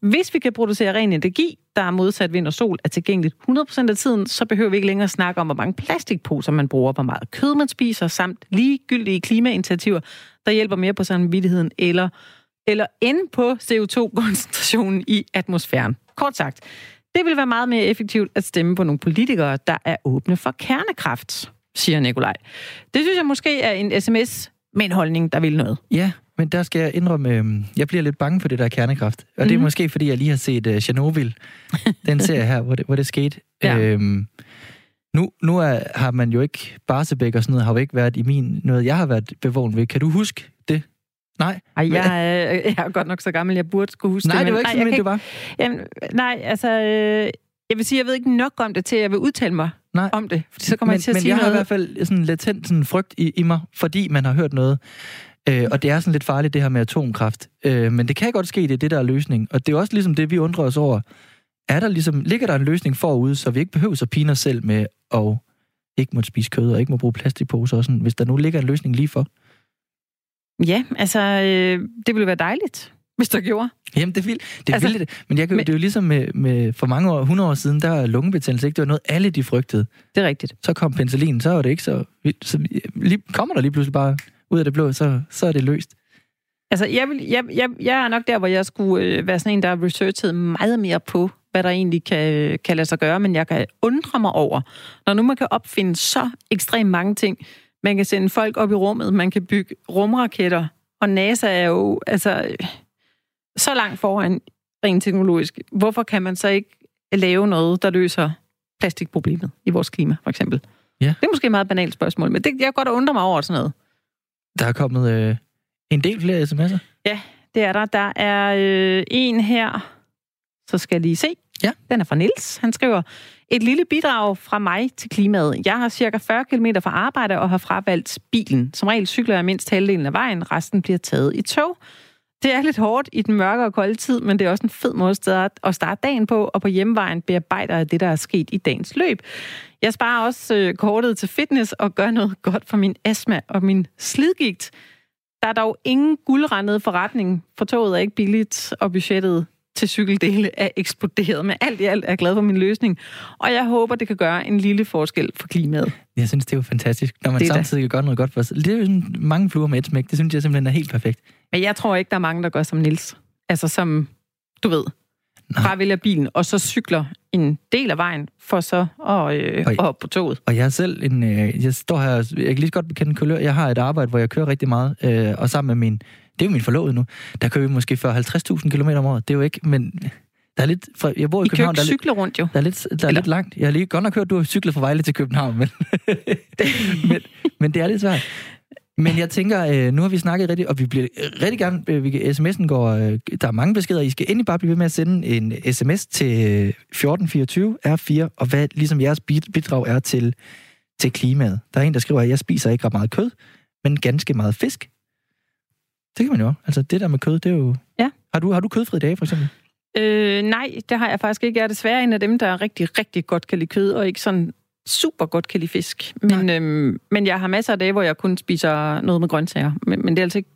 Hvis vi kan producere ren energi, der er modsat vind og sol, er tilgængeligt 100% af tiden, så behøver vi ikke længere snakke om, hvor mange plastikposer man bruger, hvor meget kød man spiser, samt ligegyldige klimainitiativer, der hjælper mere på samvittigheden eller eller end på CO2-koncentrationen i atmosfæren. Kort sagt, det vil være meget mere effektivt at stemme på nogle politikere, der er åbne for kernekraft, siger Nikolaj. Det synes jeg måske er en sms med en holdning, der vil noget. Ja, men der skal jeg indrømme, øh, jeg bliver lidt bange for det der kernekraft. Og mm-hmm. det er Mhm. måske, fordi jeg lige har set uh, Chernobyl, [LAUGHS] den serie her, hvor det, hvor det skete. Ja. Øhm, nu nu er, har man jo ikke, Barsebæk og sådan noget, har jo ikke været i min, noget, jeg har været bevågen ved. Kan du huske det? Nej? Ej, jeg, er, jeg er godt nok så gammel, jeg burde skulle huske Nej, det. det var men- ikke ej, sådan, det var. Jamen, nej, altså... Øh, jeg vil sige, jeg ved ikke nok om det til, at jeg vil udtale mig Nej. om det. Fordi så kommer men, jeg til at men sige jeg har i hvert fald sådan latent sådan frygt i, i mig, fordi man har hørt noget. Øh, og det er sådan lidt farligt, det her med atomkraft. Øh, men det kan godt ske, det er det, der er løsning. Og det er også ligesom det, vi undrer os over. Er der ligesom, ligger der en løsning forude, så vi ikke behøver at pine os selv med at ikke må spise kød og ikke må bruge plastikposer og sådan, hvis der nu ligger en løsning lige for? Ja, altså, øh, det ville være dejligt, hvis der gjorde. Jamen, det vil det. Altså, Altså, det. Men jeg kan, men- det er jo ligesom med, med, for mange år, 100 år siden, der er lungebetændelse ikke. Det var noget, alle de frygtede. Det er rigtigt. Så kom penicillin, så var det ikke så... vildt. så lige, kommer der lige pludselig bare ud af det blå, så, så er det løst. Altså, jeg, vil, jeg, jeg, jeg er nok der, hvor jeg skulle øh, være sådan en, der researchede meget mere på, hvad der egentlig kan, kan lade sig gøre, men jeg kan undre mig over, når nu man kan opfinde så ekstremt mange ting, man kan sende folk op i rummet, man kan bygge rumraketter, og NASA er jo altså så langt foran rent teknologisk. Hvorfor kan man så ikke lave noget, der løser plastikproblemet i vores klima, for eksempel? Ja. Det er måske et meget banalt spørgsmål, men det, jeg kan godt undre mig over sådan noget. Der er kommet øh, en del flere sms'er. Ja, det er der. Der er øh, en her, så skal jeg lige se. Ja. Den er fra Nils. Han skriver, et lille bidrag fra mig til klimaet. Jeg har cirka 40 km fra arbejde og har fravalgt bilen. Som regel cykler jeg mindst halvdelen af vejen, resten bliver taget i tog. Det er lidt hårdt i den mørke og kolde tid, men det er også en fed måde at starte dagen på, og på hjemvejen bearbejder jeg det, der er sket i dagens løb. Jeg sparer også øh, kortet til fitness og gør noget godt for min astma og min slidgigt. Der er dog ingen guldrendede forretning, for toget er ikke billigt, og budgettet til cykeldele er eksploderet. Men alt i alt er jeg glad for min løsning, og jeg håber, det kan gøre en lille forskel for klimaet. Jeg synes, det er jo fantastisk, når man Det samtidig kan gøre noget godt for sig. Det er jo sådan mange fluer med et smæk. Det synes jeg simpelthen er helt perfekt. Men jeg tror ikke, der er mange, der gør som Nils. Altså som, du ved. Fravælger bilen, og så cykler en del af vejen, for så at øh, op på toget. Og jeg er selv en... Øh, jeg står her... Jeg kan lige godt bekende kulør. Jeg har et arbejde, hvor jeg kører rigtig meget. Øh, og sammen med min... Det er jo min forlovede nu. Der kører vi måske 40-50.000 km om året. Det er jo ikke... Men der er lidt... For, jeg bor i I kan København. er, lidt, cykle rundt, jo. der er, lidt, der er Eller- lidt langt. Jeg har lige godt nok hørt, du har cyklet fra Vejle til København, men, [LAUGHS] men, men det er lidt svært. Men jeg tænker, øh, nu har vi snakket rigtig, og vi bliver rigtig gerne, øh, vi kan, sms'en går, øh, der er mange beskeder, I skal endelig bare blive ved med at sende en sms til øh, 1424 R4, og hvad ligesom jeres bid- bidrag er til, til klimaet. Der er en, der skriver, at jeg spiser ikke ret meget kød, men ganske meget fisk. Det kan man jo. Altså det der med kød, det er jo... Ja. Har du, har du kødfri dage, for eksempel? Øh, nej, det har jeg faktisk ikke. Jeg er desværre en af dem, der rigtig, rigtig godt kan lide kød, og ikke sådan super godt kan lide fisk. Men, øhm, men jeg har masser af dage, hvor jeg kun spiser noget med grøntsager. Men, men det er altså ikke...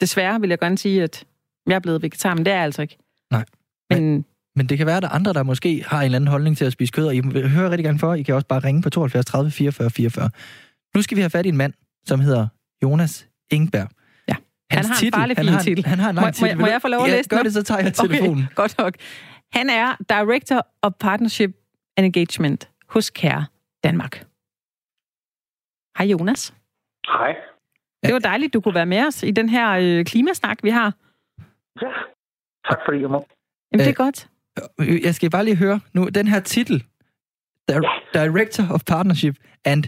Desværre vil jeg gerne sige, at jeg er blevet vegetar, men det er jeg altså ikke. Nej. Men Men det kan være, at der er andre, der måske har en eller anden holdning til at spise kød, og I hører rigtig gerne for. I kan også bare ringe på 72 30 44 44. Nu skal vi have fat i en mand, som hedder Jonas Ingberg. Ja. Hans Han har en titel, farlig han har, en- titel. Han har en Må- lang må titel. jeg- må Vil du- jeg få lov at ja, læse gør det, så tager jeg [LAUGHS] telefonen. Okay, godt nok. Han er Director of Partnership and Engagement hos Care Danmark. Hej Jonas. Hej. Det var dejligt, du kunne være med os i den her øh, klimasnak, vi har. Ja. Tak fordi jeg må. Jamen, det er Øh, godt. Øh, Jeg skal bare lige høre nu, den her titel, Dir- Director of Partnership and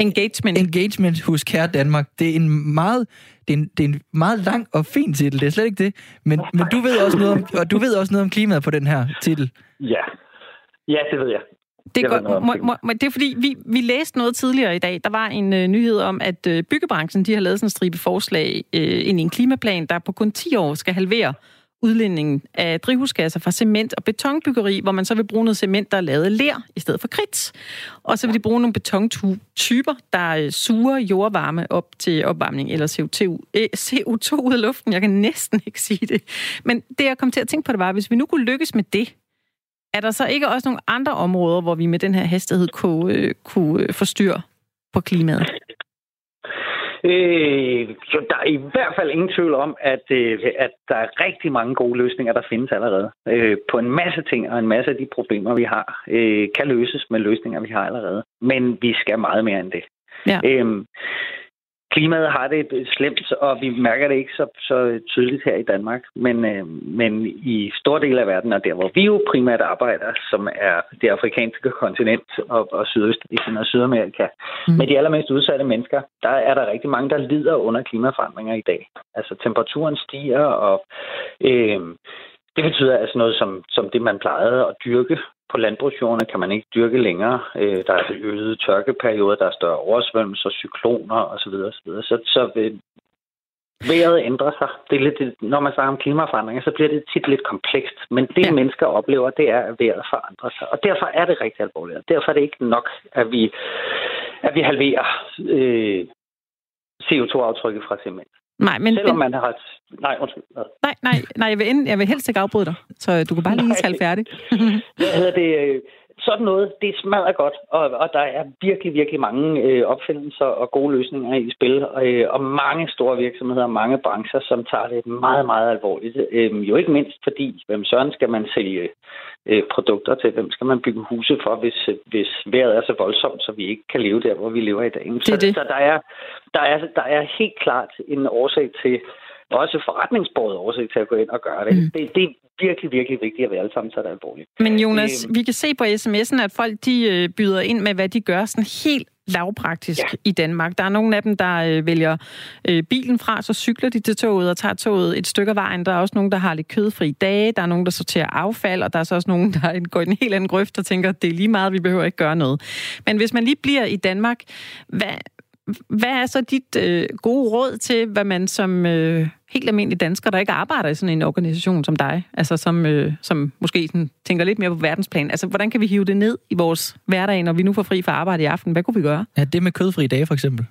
Engagement. Engagement hos Care Danmark. Det er en meget, det er en, det er en meget lang og fin titel, det er slet ikke det. Men, men du ved også noget om, og du ved også noget om klimaet på den her titel. Ja. Ja, det ved jeg. Det er, godt. om Må, det. må, må, det er fordi, vi, vi læste noget tidligere i dag. Der var en øh, nyhed om, at øh, byggebranchen de har lavet sådan en stribe forslag øh, ind i en klimaplan, der på kun 10 år skal halvere udledningen af drivhusgasser fra cement- og betonbyggeri, hvor man så vil bruge noget cement, der er lavet af ler i stedet for kridt. Og så vil de bruge nogle betontyper, der øh, suger jordvarme op til opvarmning eller CO2, øh, CO2 ud af luften. Jeg kan næsten ikke sige det. Men det, jeg kom til at tænke på, det var, hvis vi nu kunne lykkes med det, er der så ikke også nogle andre områder, hvor vi med den her hastighed kunne, øh, kunne øh, få styr på klimaet? Øh, jo, der er i hvert fald ingen tvivl om, at, øh, at der er rigtig mange gode løsninger, der findes allerede. Øh, på en masse ting, og en masse af de problemer, vi har, øh, kan løses med løsninger, vi har allerede. Men vi skal meget mere end det. Ja. Øh, klimaet har det slemt, og vi mærker det ikke så, så tydeligt her i Danmark. Men, øh, men i store dele af verden, og der hvor vi jo primært arbejder, som er det afrikanske kontinent og, og Sydøstasien og Sydamerika, Mm. mm. med de allermest udsatte mennesker, der er der rigtig mange, der lider under klimaforandringer i dag. Altså temperaturen stiger, og øh, det betyder altså noget som, som det, man plejede at dyrke på landbrugsjordene, kan man ikke dyrke længere. Øh, der er øgede tørkeperioder, der er større oversvømmelser, cykloner osv. osv. Så, så øh, vejret ændrer sig. Det er lidt, når man snakker om klimaforandringer, så bliver det tit lidt komplekst. Men det, Ja. mennesker oplever, det er, at vejret forandrer sig. Og derfor er det rigtig alvorligt. Derfor er det ikke nok, at vi, at vi halverer øh, CO2-aftrykket fra cement. Nej, men, Selvom man har... Nej, undskyld. Nej, nej, nej jeg, vil end, jeg vil helst ikke afbryde dig, så du kan bare lige Nej. tale færdigt. Hvad hedder det? Sådan noget, det smadrer godt, og, og der er virkelig, virkelig mange øh, opfindelser og gode løsninger i spil, og, øh, og mange store virksomheder, mange brancher, som tager det meget, meget alvorligt. Øh, jo ikke mindst fordi, hvem søren skal man sælge øh, produkter til, hvem skal man bygge huse for, hvis, hvis vejret er så voldsomt, så vi ikke kan leve der, hvor vi lever i dag. Det er det. Så, så der, er, der, er, der er helt klart en årsag til, også forretningsbordet årsag til at gå ind og gøre det. Mm. det. Det er virkelig, virkelig vigtigt, at vi alle sammen tager det alvorligt. Men Jonas, øhm. vi kan se på sms'en, at folk de øh, byder ind med, hvad de gør sådan helt lavpraktisk ja. i Danmark. Der er nogle af dem, der øh, vælger øh, bilen fra, så cykler de til toget og tager toget et stykke af vejen. Der er også nogen, der har lidt kødfri dage. Der er nogen, der sorterer affald, og der er så også nogen, [LAUGHS] der går i en helt anden grøft og tænker, det er lige meget, vi behøver ikke gøre noget. Men hvis man lige bliver i Danmark, hvad, hvad er så dit øh, gode råd til, hvad man som øh, helt almindelig dansker, der ikke arbejder i sådan en organisation som dig, altså som, øh, som måske sådan, tænker lidt mere på verdensplan, altså hvordan kan vi hive det ned i vores hverdag, når vi nu får fri fra arbejde i aften? Hvad kunne vi gøre? Ja, det med kødfri dage for eksempel.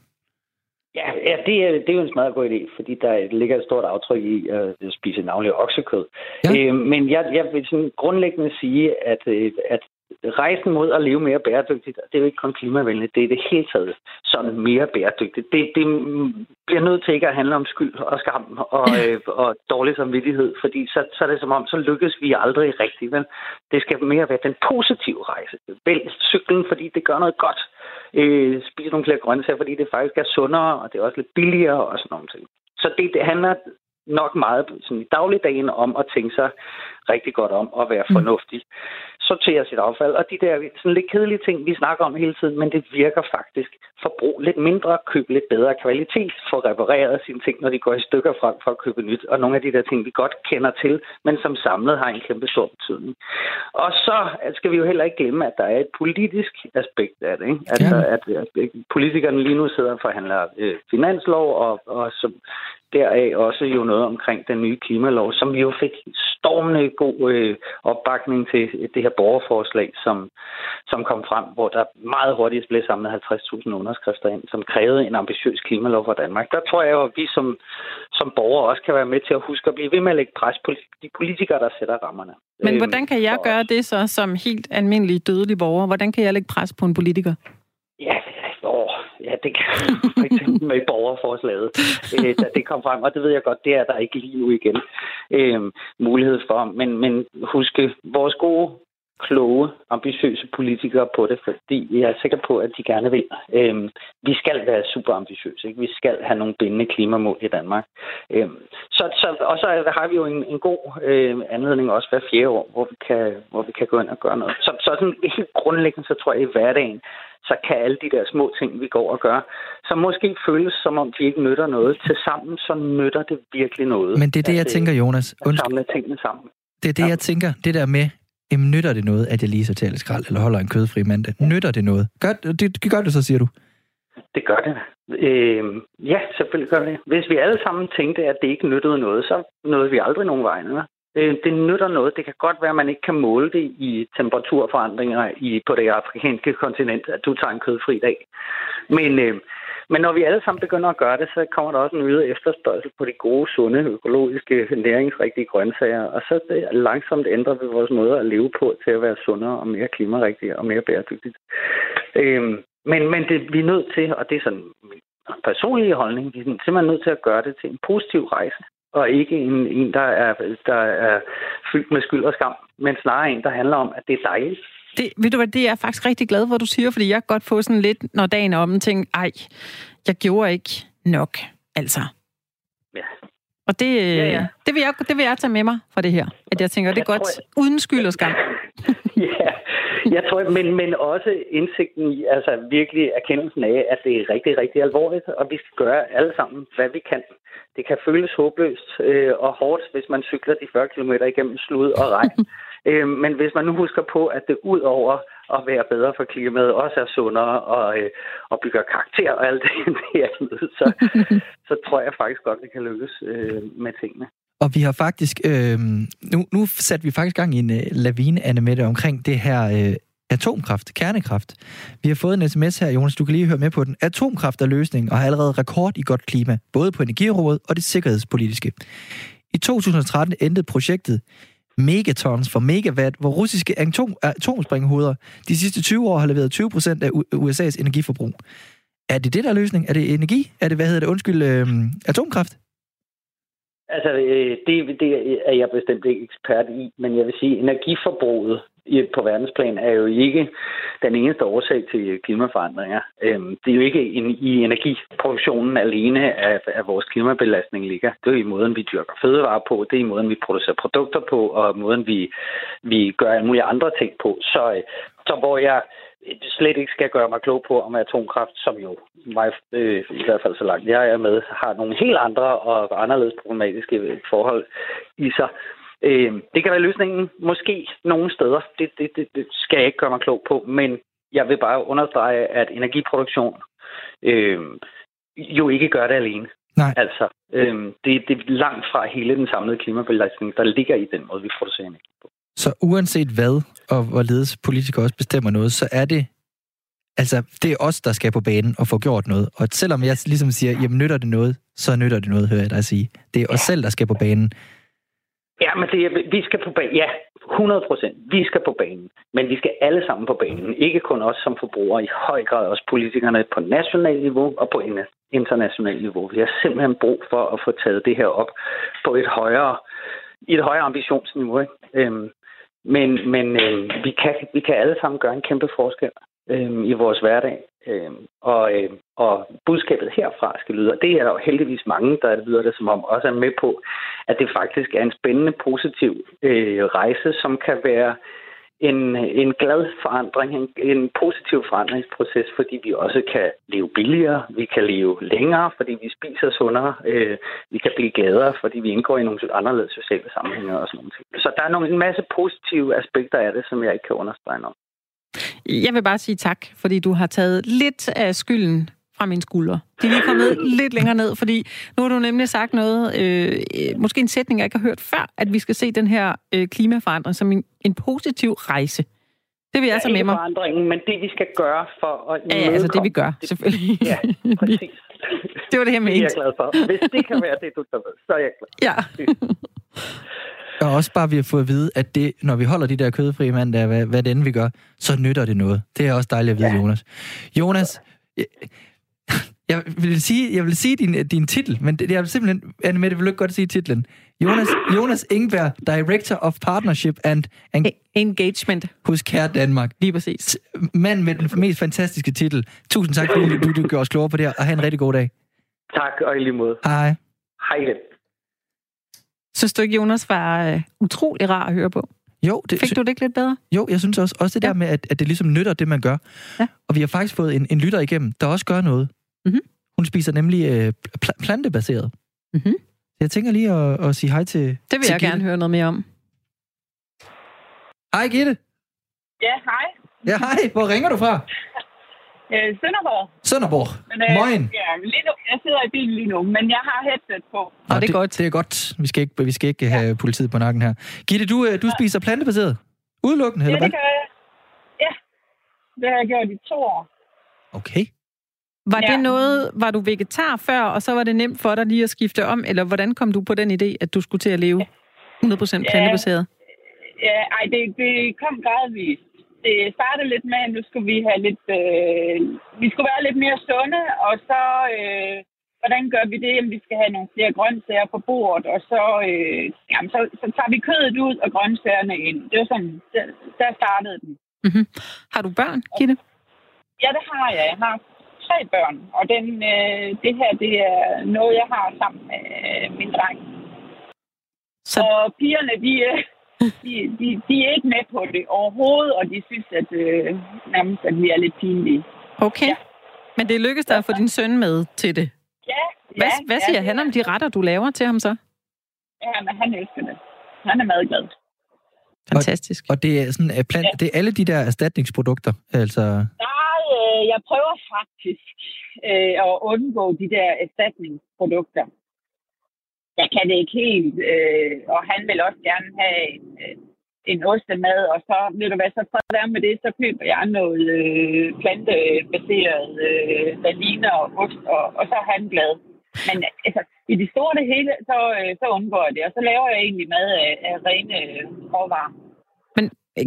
Ja, ja det, er, det er jo en meget god idé, fordi der ligger et stort aftryk i at spise navnlig oksekød. Ja. Øh, men jeg, jeg vil sådan grundlæggende sige, at, øh, at rejsen mod at leve mere bæredygtigt, det er jo ikke kun klimavenligt, det er det hele taget sådan mere bæredygtigt. Det, det bliver nødt til ikke at handle om skyld og skam og, [CLEARS THROAT] øh, og dårlig samvittighed, fordi så, så er det som om, så lykkes vi aldrig rigtigt. Men det skal mere være den positive rejse. Vælg cyklen, fordi det gør noget godt. Øh, spis nogle flere grøntsager, fordi det faktisk er sundere, og det er også lidt billigere og sådan nogle ting. Så det, det handler nok meget sådan i dagligdagen om at tænke sig rigtig godt om at være mm. Sortere sit affald, og de der sådan lidt kedelige ting, vi snakker om hele tiden, men det virker faktisk. Forbrug lidt mindre, køb lidt bedre kvalitet, få repareret sine ting, når de går i stykker frem for at købe nyt, og nogle af de der ting, vi godt kender til, men som samlet har en kæmpe stor betydning. Og så skal vi jo heller ikke glemme, at der er et politisk aspekt af det. Ikke? Altså, ja. at, at politikerne lige nu sidder og forhandler øh, finanslov, og, og som deraf også jo noget omkring den nye klimalov, som vi jo fik stormende god øh, opbakning til det her borgerforslag, som, som kom frem, hvor der meget hurtigt blev samlet 50.000 underskrifter ind, som krævede en ambitiøs klimalov for Danmark. Der tror jeg jo, at vi som, som borgere også kan være med til at huske at blive ved med at lægge pres på de politikere, der sætter rammerne. Men øhm, hvordan kan jeg gøre det så som helt almindelig dødelig borger? Hvordan kan jeg lægge pres på en politiker? Ja, åh, ja, det kan for eksempel med borgerforslaget, øh, da det kom frem, og det ved jeg godt, det er der ikke lige nu igen øh, mulighed for. Men, men huske, vores gode kloge, ambitiøse politikere på det, fordi jeg er sikker på, at de gerne vil. Øhm, vi skal være super ambitiøse. Ikke? Vi skal have nogle bindende klimamål i Danmark. Øhm, så, så, og så har vi jo en, en god øh, anledning også hver fjerde år, hvor vi, kan, hvor vi kan gå ind og gøre noget. Så, så sådan helt grundlæggende, så tror jeg i hverdagen, så kan alle de der små ting, vi går og gør, som måske føles som om de ikke nytter noget, til sammen, så nytter det virkelig noget. Men det er det, jeg tænker, Jonas. At samle tingene sammen. Det er det, jeg tænker. Det der med, jamen, nytter det noget, at jeg lige sorterer lidt skrald, eller holder en kødfri mandag? Nytter det noget? Gør, det, det gør det så, siger du? Det gør det. Øh, ja, selvfølgelig gør det. Hvis vi alle sammen tænkte, at det ikke nyttede noget, så nåede vi aldrig nogen vej. Øh, det nytter noget. Det kan godt være, at man ikke kan måle det i temperaturforandringer i, på det afrikanske kontinent, at du tager en kødfri dag. Men, øh, men når vi alle sammen begynder at gøre det, så kommer der også en øget efterspørgsel på de gode, sunde, økologiske, næringsrigtige grøntsager. Og så det, langsomt ændrer vi vores måde at leve på til at være sundere og mere klimarigtige og mere bæredygtigt. Øhm, men men det, vi er nødt til, og det er sådan min personlige holdning, vi er simpelthen nødt til at gøre det til en positiv rejse og ikke en, en der, er, der er fyldt med skyld og skam, men snarere en, der handler om, at det er dejligt det, ved du hvad, det er jeg faktisk rigtig glad for, du siger, fordi jeg kan godt få sådan lidt, når dagen er om, ting, ej, jeg gjorde ikke nok, altså. Ja. Og det, ja, ja. det, vil jeg, det vil jeg tage med mig fra det her. At jeg tænker, det er jeg godt, tror, uden skyld og skam. [LAUGHS] ja, jeg tror, men, men også indsigten i, altså virkelig erkendelsen af, at det er rigtig, rigtig alvorligt, og vi skal gøre alle sammen, hvad vi kan. Det kan føles håbløst øh, og hårdt, hvis man cykler de 40 km igennem slud og regn. [LAUGHS] Øh, men hvis man nu husker på, at det ud over at være bedre for klimaet, også er sundere og, øh, og bygger karakter og alt [LAUGHS] det, det er, så, [LAUGHS] så tror jeg faktisk godt, det kan lykkes øh, med tingene. Og vi har faktisk, øh, nu, nu satte vi faktisk gang i en uh, lavine, Anne Mette, omkring det her øh, atomkraft, kernekraft. Vi har fået en sms her, Jonas, du kan lige høre med på den. Atomkraft er løsningen og har allerede rekord i godt klima, både på energirådet og det sikkerhedspolitiske. I 2013 endte projektet megatons for megawatt, hvor russiske atom, atomspringhoveder de sidste 20 år har leveret 20 procent af USA's energiforbrug. Er det det, der er løsning? Er det energi? Er det, hvad hedder det, undskyld, øh, atomkraft? Altså, øh, det, det er jeg bestemt ikke ekspert i, men jeg vil sige, energiforbruget på verdensplan er jo ikke den eneste årsag til klimaforandringer. Øhm, det er jo ikke i energiproduktionen alene, at vores klimabelastning ligger. Det er i måden, vi dyrker fødevarer på, det er i måden, vi producerer produkter på, og måden, vi, vi gør alle mulige andre ting på. Så, øh, så hvor jeg slet ikke skal gøre mig klog på, om atomkraft, som jo mig, øh, i hvert fald så langt jeg er med, har nogle helt andre og anderledes problematiske forhold i sig. Øh, det kan være løsningen, måske nogle steder. Det, det, det, det skal jeg ikke gøre mig klog på, men jeg vil bare understrege, at energiproduktion øh, jo ikke gør det alene. Nej. Altså, øh, det, det er langt fra hele den samlede klimabelastning, der ligger i den måde, vi producerer energi på. Så uanset hvad, og hvorledes politikere også bestemmer noget, så er det Altså, det er os, der skal på banen og få gjort noget. Og selvom jeg ligesom siger, jamen nytter det noget, så nytter det noget, hører jeg dig sige. Det er os selv, der skal på banen. Ja, men det, vi skal på banen. Ja, 100 procent. Vi skal på banen. Men vi skal alle sammen på banen. Ikke kun os som forbrugere, i høj grad også politikerne på nationalt niveau og på internationalt niveau. Vi har simpelthen brug for at få taget det her op på et højere, et højere ambitionsniveau. Ikke? Øhm, men men øh, vi, kan, vi kan alle sammen gøre en kæmpe forskel øh, i vores hverdag. Øh, og, øh, og budskabet herfra skal lyde, og det er der jo heldigvis mange, der lyder det som om, også er med på, at det faktisk er en spændende, positiv øh, rejse, som kan være en, en glad forandring, en, en positiv forandringsproces, fordi vi også kan leve billigere, vi kan leve længere, fordi vi spiser sundere, øh, vi kan blive gladere, fordi vi indgår i nogle anderledes sociale sammenhænge og sådan noget. Så der er nogle, en masse positive aspekter af det, som jeg ikke kan understrege nok. Jeg vil bare sige tak, fordi du har taget lidt af skylden fra mine skuldre. De er lige kommet lidt længere ned, fordi nu har du nemlig sagt noget, øh, måske en sætning, jeg ikke har hørt før, at vi skal se den her øh, klimaforandring som en, en positiv rejse. Det vil jeg ja, med mig. forandringen, men det vi skal gøre for at Ja, altså det vi gør, selvfølgelig. Ja, præcis. det var det her med Det er jeg glad for. Hvis det kan være det, du tager med, så er jeg glad. Ja. Og også bare, vi har fået at vide, at det, når vi holder de der kødfrie mandag, hvad, hvad det end vi gør, så nytter det noget. Det er også dejligt at vide, ja. Jonas. Jonas, jeg, jeg vil sige, jeg vil sige din, din titel, men det, jeg vil simpelthen, Anne Mette, vil du ikke godt sige titlen? Jonas, Jonas Ingberg, Director of Partnership and, and Engagement. Hos Kære Danmark. Lige præcis. Mand med den mest fantastiske titel. Tusind tak, fordi du, du gjorde os klogere på det her, og have en rigtig god dag. Tak, og i lige måde. Hej. Hej. Synes du ikke, Jonas var uh, utrolig rar at høre på? Jo, det, Fik du det ikke lidt bedre? Jo, jeg synes også, også det ja. der med, at, at det ligesom nytter det, man gør. Ja. Og vi har faktisk fået en, en lytter igennem, der også gør noget. Mm-hmm. Hun spiser nemlig øh, pl- plantebaseret. Mm-hmm. Jeg tænker lige at, at sige hej til Det vil til jeg Gitte. gerne høre noget mere om. Hej, Gitte. Ja, hej. Ja, hej. Hvor ringer du fra? Øh, Sønderborg. Sønderborg. Men, øh, Moin. Ja, lige nu, jeg sidder i bilen lige nu, men jeg har headset på. Nå, det er godt. Det er godt. Vi skal ikke, vi skal ikke have politiet på nakken her. Gitte, du, øh, du spiser plantebaseret? Udelukkende, Ja, eller det hvad? gør jeg. Ja, det har jeg gjort i to år. Okay. Var Ja. det noget, var du vegetar før, og så var det nemt for dig lige at skifte om, eller hvordan kom du på den idé, at du skulle til at leve 100% Ja. plantebaseret? Ja, ej, det, det kom gradvist. Det startede lidt med, at nu skulle vi have lidt... Øh, vi skulle være lidt mere sunde, og så... Øh, hvordan gør vi det? Jamen, vi skal have nogle flere grøntsager på bordet, og så, øh, jamen, så, så tager vi kødet ud og grøntsagerne ind. Det var sådan, der, der startede den. Mm-hmm. Har du børn, Gitte? Ja, det har jeg. Jeg har tre børn, og den, øh, det her, det er noget, jeg har sammen med øh, min dreng. Så- Og pigerne, de, øh, de, de, de er ikke med på det overhovedet, og de synes, at øh, nærmest, at vi er lidt pinlige. Okay. Men det lykkedes dig at få din søn med til det. Ja, Hvad, ja, hvad ja, siger det han er- om de retter, du laver til ham så? Ja, men han elsker det. Han er madglad. Fantastisk. Og det er sådan, at plant, Ja. det er alle de der erstatningsprodukter, altså... Nej, øh, jeg prøver faktisk øh, at undgå de der erstatningsprodukter. Jeg kan det ikke helt, øh, og han vil også gerne have en, øh, en ostemad, og så, ved du hvad, så at være med det, så køber jeg noget øh, plantebaseret, øh, der og ost, og, og så er han glad. Men altså, i det store det hele, så, øh, så undgår jeg det. Og så laver jeg egentlig mad af, af rene øh, råvarer. Men